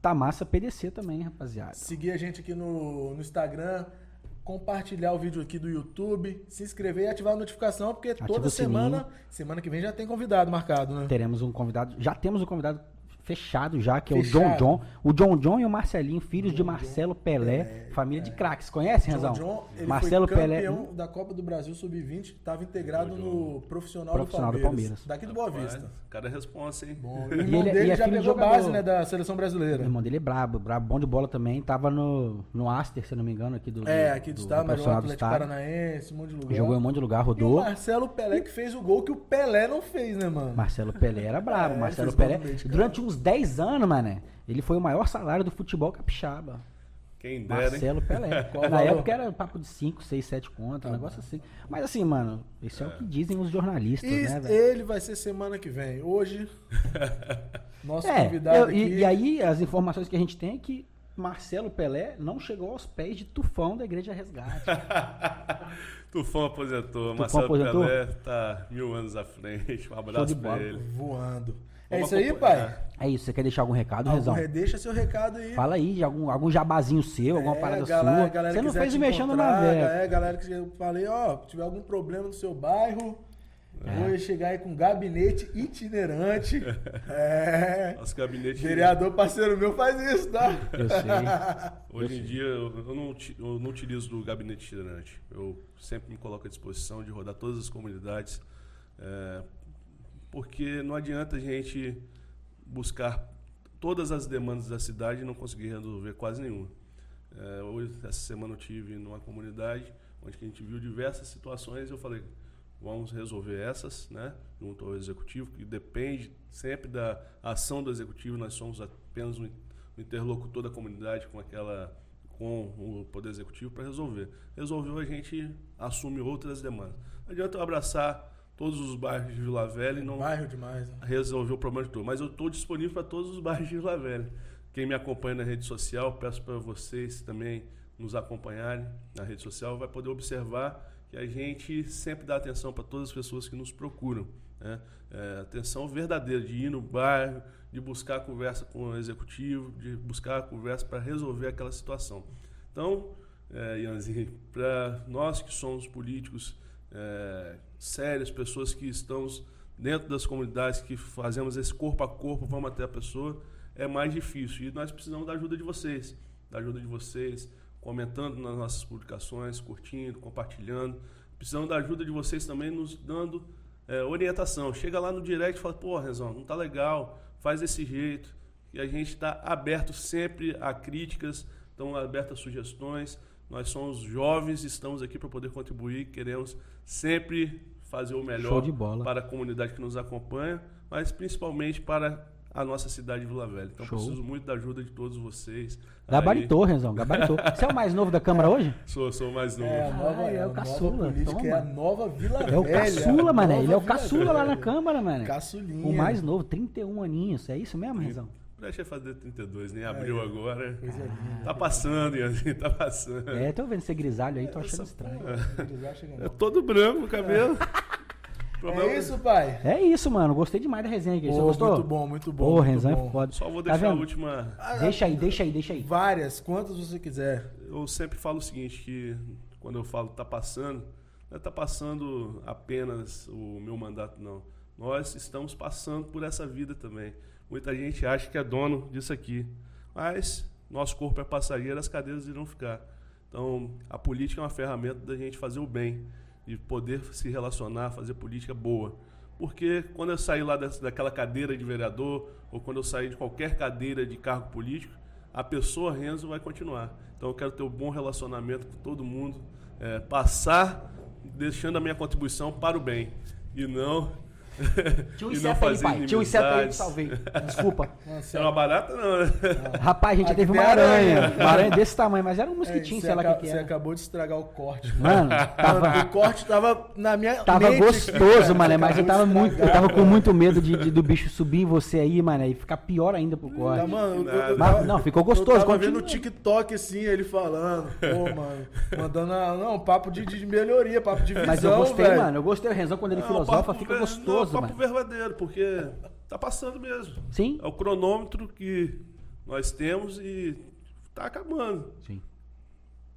B: Tamassa PDC também, rapaziada.
A: seguir a gente aqui no, no Instagram, compartilhar o vídeo aqui do YouTube, se inscrever e ativar a notificação, porque
B: Ativa
A: toda semana, semana que vem já tem convidado marcado, né?
B: Teremos um convidado, já temos um convidado fechado já, que é o John
A: Fechado.
B: John. O John John e o Marcelinho, filhos de Marcelo Pelé,
A: É,
B: família de craques. Conhece,
A: John
B: Renzão?
A: John, ele
B: Marcelo
A: foi
B: Pelé.
A: campeão da Copa do Brasil Sub-20, estava integrado no profissional,
B: Profissional do
A: do, Palmeiras,
B: Palmeiras.
A: daqui do Boa Vista.
C: Rapaz, Cada responsa, hein?
A: Bom,
B: E
A: o irmão
B: ele-
A: dele
B: e é
A: já pegou
B: jogador.
A: base, né, da seleção
B: O
A: brasileira.
B: irmão dele é brabo, brabo, bom de bola também. Tava no, no Aster, se não me engano, aqui do.
A: É, aqui do,
B: do-
A: estado,
B: do
A: mas o Atlético
B: estado.
A: Paranaense, um monte de lugar.
B: Jogou em um monte de lugar,
A: E o
B: rodou.
A: Marcelo Pelé que fez o gol que o Pelé não fez, né, mano?
B: Marcelo Pelé era brabo.
A: É,
B: Marcelo Pelé, durante uns 10 anos, mano, ele foi o maior salário do futebol capixaba.
C: Quem dera, hein?
B: Marcelo Pelé.
A: Qual
B: Na
A: valor?
B: época era papo de 5, 6, 7 contas, um negócio assim. Mas assim, mano, isso é, o que dizem os jornalistas,
A: E
B: né, velho?
A: ele vai ser semana que vem. Hoje, nosso
B: É,
A: convidado
B: eu-
A: aqui.
B: e, e aí as informações que a gente tem é que Marcelo Pelé não chegou aos pés de Tufão da Igreja Resgate.
C: Tufão aposentou.
B: Tufão
C: Marcelo
B: aposentou?
C: Pelé tá mil anos à frente. Um abraço pra ele.
A: voando. É isso aí, pai?
B: É isso, você quer deixar algum recado,
A: Algum
B: Rezão?
A: re- Deixa seu recado aí.
B: Fala aí de algum, algum jabazinho seu, alguma
A: É,
B: parada
A: galera-
B: sua.
A: galera
B: você não fez o mexendo na velha.
A: É, galera que eu falei, ó, tiver algum problema no seu bairro,
B: É.
A: vou chegar aí com gabinete itinerante. É.
C: Nosso gabinete.
A: Vereador parceiro meu faz isso, tá?
B: Eu sei.
C: Hoje em dia eu eu não, eu não utilizo do gabinete itinerante. Eu sempre me coloco à disposição de rodar todas as comunidades, é, porque não adianta a gente buscar todas as demandas da cidade e não conseguir resolver quase nenhuma. É, hoje, essa semana eu tive numa comunidade onde a gente viu diversas situações eu falei, vamos resolver essas, né, junto ao executivo, que depende sempre da ação do executivo, nós somos apenas um interlocutor da comunidade com aquela com o poder executivo para resolver. Resolveu a gente assume outras demandas. Não adianta eu abraçar todos os bairros de Vila Velha e não
A: Bairro demais, né?
C: resolver o problema de todo. Mas eu estou disponível para todos os bairros de Vila Velha. Quem me acompanha na rede social, peço para vocês também nos acompanharem na rede social, vai poder observar que a gente sempre dá atenção para todas as pessoas que nos procuram. Né? É, atenção verdadeira de ir no bairro, de buscar conversa com o executivo, de buscar conversa para resolver aquela situação. Então, é, Ianzinho, para nós que somos políticos é, sérios, pessoas que estamos dentro das comunidades, que fazemos esse corpo a corpo, vamos até a pessoa, é mais difícil. E nós precisamos da ajuda de vocês, da ajuda de vocês, comentando nas nossas publicações, curtindo, compartilhando. Precisamos da ajuda de vocês também nos dando é, orientação. Chega lá no direct e fala, pô, Rezão, não tá legal, faz desse jeito. E a gente está aberto sempre a críticas, estão abertas a sugestões. Nós somos jovens, estamos aqui para poder contribuir, queremos sempre fazer o melhor
B: Show de bola.
C: para a comunidade que nos acompanha, mas principalmente para a nossa cidade de Vila Velha. Então
B: Show.
C: preciso muito da ajuda de todos vocês.
B: Gabaritou, Renzão, gabaritou. Você é o mais novo da Câmara hoje?
C: Sou, sou mais novo.
A: É, a nova,
B: Ah, é o
A: a nova
B: caçula,
A: política
B: toma.
A: é a nova Vila
B: É o
A: Velha.
B: caçula, mané. Ele é o
A: Vila
B: caçula lá na
A: Velha.
B: Câmara, mané.
A: Caçulinha.
B: O mais novo, 31 aninhos. É isso mesmo, Renzão?
C: Deixa eu fazer 32, nem abriu agora.
A: Coisa linda.
C: Tá passando, Ianzinho, tá passando.
B: É, tô vendo você grisalho aí, tô achando estranho.
A: Acham que
C: É todo branco o cabelo.
A: É isso, pai?
B: É isso, mano. Gostei demais da resenha aqui. Você
A: Pô,
B: gostou?
A: Muito bom, muito bom.
B: Pô,
A: muito
B: Renzão
A: bom.
B: é foda.
C: Só vou
B: Tá
C: deixar a
B: vendo?
C: última.
B: Deixa aí, deixa aí, deixa aí.
A: Várias, quantas você quiser.
C: Eu sempre falo o seguinte, que quando eu falo tá passando, não é tá passando apenas o meu mandato, não. Nós estamos passando por essa vida também. Muita gente acha que é dono disso aqui. Mas nosso corpo é passageiro, as cadeiras irão ficar. Então, a política é uma ferramenta da gente fazer o bem, de poder se relacionar, fazer política boa. Porque quando eu sair lá daquela cadeira de vereador, ou quando eu sair de qualquer cadeira de cargo político, a pessoa Renzo vai continuar. Então eu quero ter um bom relacionamento com todo mundo, é, passar deixando a minha contribuição para o bem e não
B: Tinha um
C: não
B: inseto aí, pai. Tinha um inseto aí que salvei. Desculpa.
C: É uma barata não, né?
B: Rapaz, a gente
A: Aqui
B: teve uma aranha.
A: aranha.
B: Uma aranha desse tamanho, mas era um
A: É,
B: mosquitinho,
A: você
B: sei lá o que
A: Você
B: era.
A: acabou de estragar o corte.
B: Mano,
A: Mano,
B: tava,
A: o corte tava na minha
B: tava
A: mente
B: gostoso, mano, mas eu tava muito, eu tava com muito medo de, de- do bicho subir em você aí, mano, e ficar pior ainda pro
A: Tá,
B: corte.
A: mano, eu- eu- eu
B: Mas, não, ficou
A: Eu
B: gostoso,
A: tava
B: continua.
A: vendo o TikTok assim, ele falando. Pô, mano, mandando. a- Não, papo de, de melhoria, papo de visão,
B: Mas eu gostei,
A: velho.
B: mano, eu gostei. O Renzão, quando ele
C: Não,
B: filosofa, fica
C: ver-
B: gostoso,
C: não, papo
B: mano.
C: verdadeiro, porque tá passando mesmo.
B: Sim?
C: É o cronômetro que nós temos e tá acabando.
B: Sim.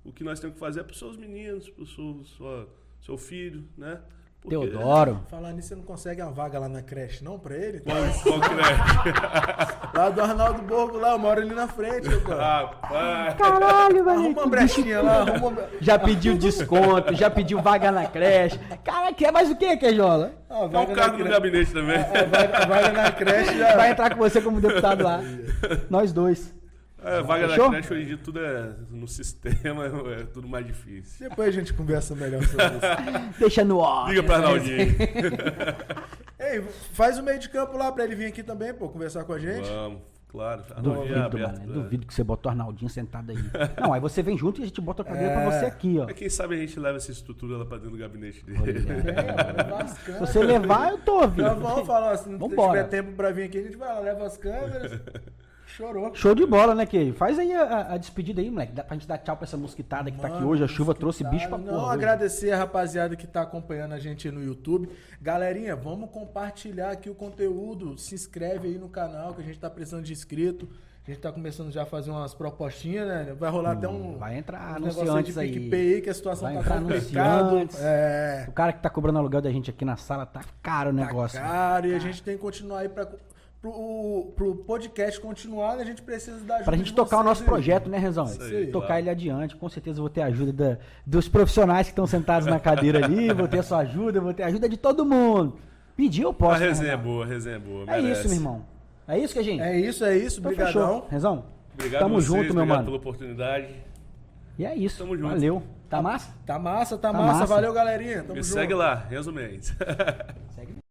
C: O que nós temos que fazer é para os seus meninos, para o seu, seu filho, né? Porque-
B: Teodoro.
A: Falar nisso, você não consegue uma vaga lá na creche, não, pra ele?
C: Qual, qual é?
A: Lá do Arnaldo Borgo, lá, eu moro ali na frente, cara.
C: Rapaz!
B: Caralho, mano.
A: Arruma uma brechinha lá, arruma uma...
B: Já pediu desconto, já pediu vaga na creche. Cara, quer mais o que, Queijola?
A: Ah, vaga
C: o
A: na
C: cargo
A: cre-
C: gabinete também?
A: A vaga, vaga na creche já...
B: Vai entrar com você como deputado lá. Nós dois.
C: É, vaga
B: Fechou?
C: da creche hoje em dia tudo é no sistema, é tudo mais difícil.
A: Depois a gente conversa melhor sobre isso.
B: Deixa no ó.
C: Liga pra Arnaldinho.
A: Ei, faz o meio de campo lá pra ele vir aqui também, pô, conversar com a gente.
C: Vamos, claro. Arnaldinho é
B: Duvido,
C: aberto.
B: mano.
C: é.
B: Duvido que você botou o Arnaldinho sentado aí. Não, aí você vem junto e a gente bota a cadeira pra
A: É.
B: você aqui, ó.
C: Mas quem sabe a gente leva essa estrutura lá pra dentro do gabinete dele.
A: É, leva as
B: Se você levar, eu tô,
A: Já
B: viu?
A: vamos falar, se não
B: Vambora.
A: tiver tempo pra vir aqui, a gente vai lá, leva as câmeras. Chorou.
B: Show de bola, né, que Faz aí a, a despedida aí, moleque. Dá pra gente dar tchau pra essa mosquitada que tá aqui
A: Mano,
B: hoje. A chuva trouxe
A: Tá,
B: bicho pra
A: Não,
B: porra. hoje.
A: agradecer a rapaziada que tá acompanhando a gente aí no YouTube. Galerinha, vamos compartilhar aqui o conteúdo. Se inscreve aí no canal que a gente tá precisando de inscrito. A gente tá começando já a fazer umas propostinhas, né? Vai rolar até um.
B: Hum, vai entrar
A: um
B: anunciantes aí.
A: PicPay que a situação
B: Vai
A: tá complicada. É.
B: O cara que tá cobrando aluguel da gente aqui na sala tá caro o
A: Tá
B: negócio.
A: caro, e a gente tem que continuar aí pra. Pro, pro podcast continuar, a gente precisa da ajuda
B: Pra gente
A: de
B: tocar o nosso
A: aí.
B: projeto, né, Rezão?
C: Isso aí,
B: tocar
C: claro.
B: ele adiante. Com certeza eu vou ter a ajuda da- dos profissionais que estão sentados na cadeira ali. Vou ter a sua ajuda, vou ter a ajuda de todo mundo. Pedir eu
C: A
B: posso. né,
C: resenha é boa, a resenha é boa.
B: É
C: merece.
B: isso, meu irmão. É isso que a gente.
A: É isso, é isso.
B: Então
A: Obrigadão.
B: Rezão,
C: Obrigado
B: tamo
C: a vocês,
B: junto, meu
C: obrigado
B: mano.
C: pela oportunidade.
B: E é isso.
C: Tamo junto.
B: Valeu. Tá massa?
A: Tá massa, tá,
B: Tá
A: massa.
B: massa.
A: Valeu, galerinha. Tamo
C: Me
A: junto.
C: segue lá, Renzo Mendes.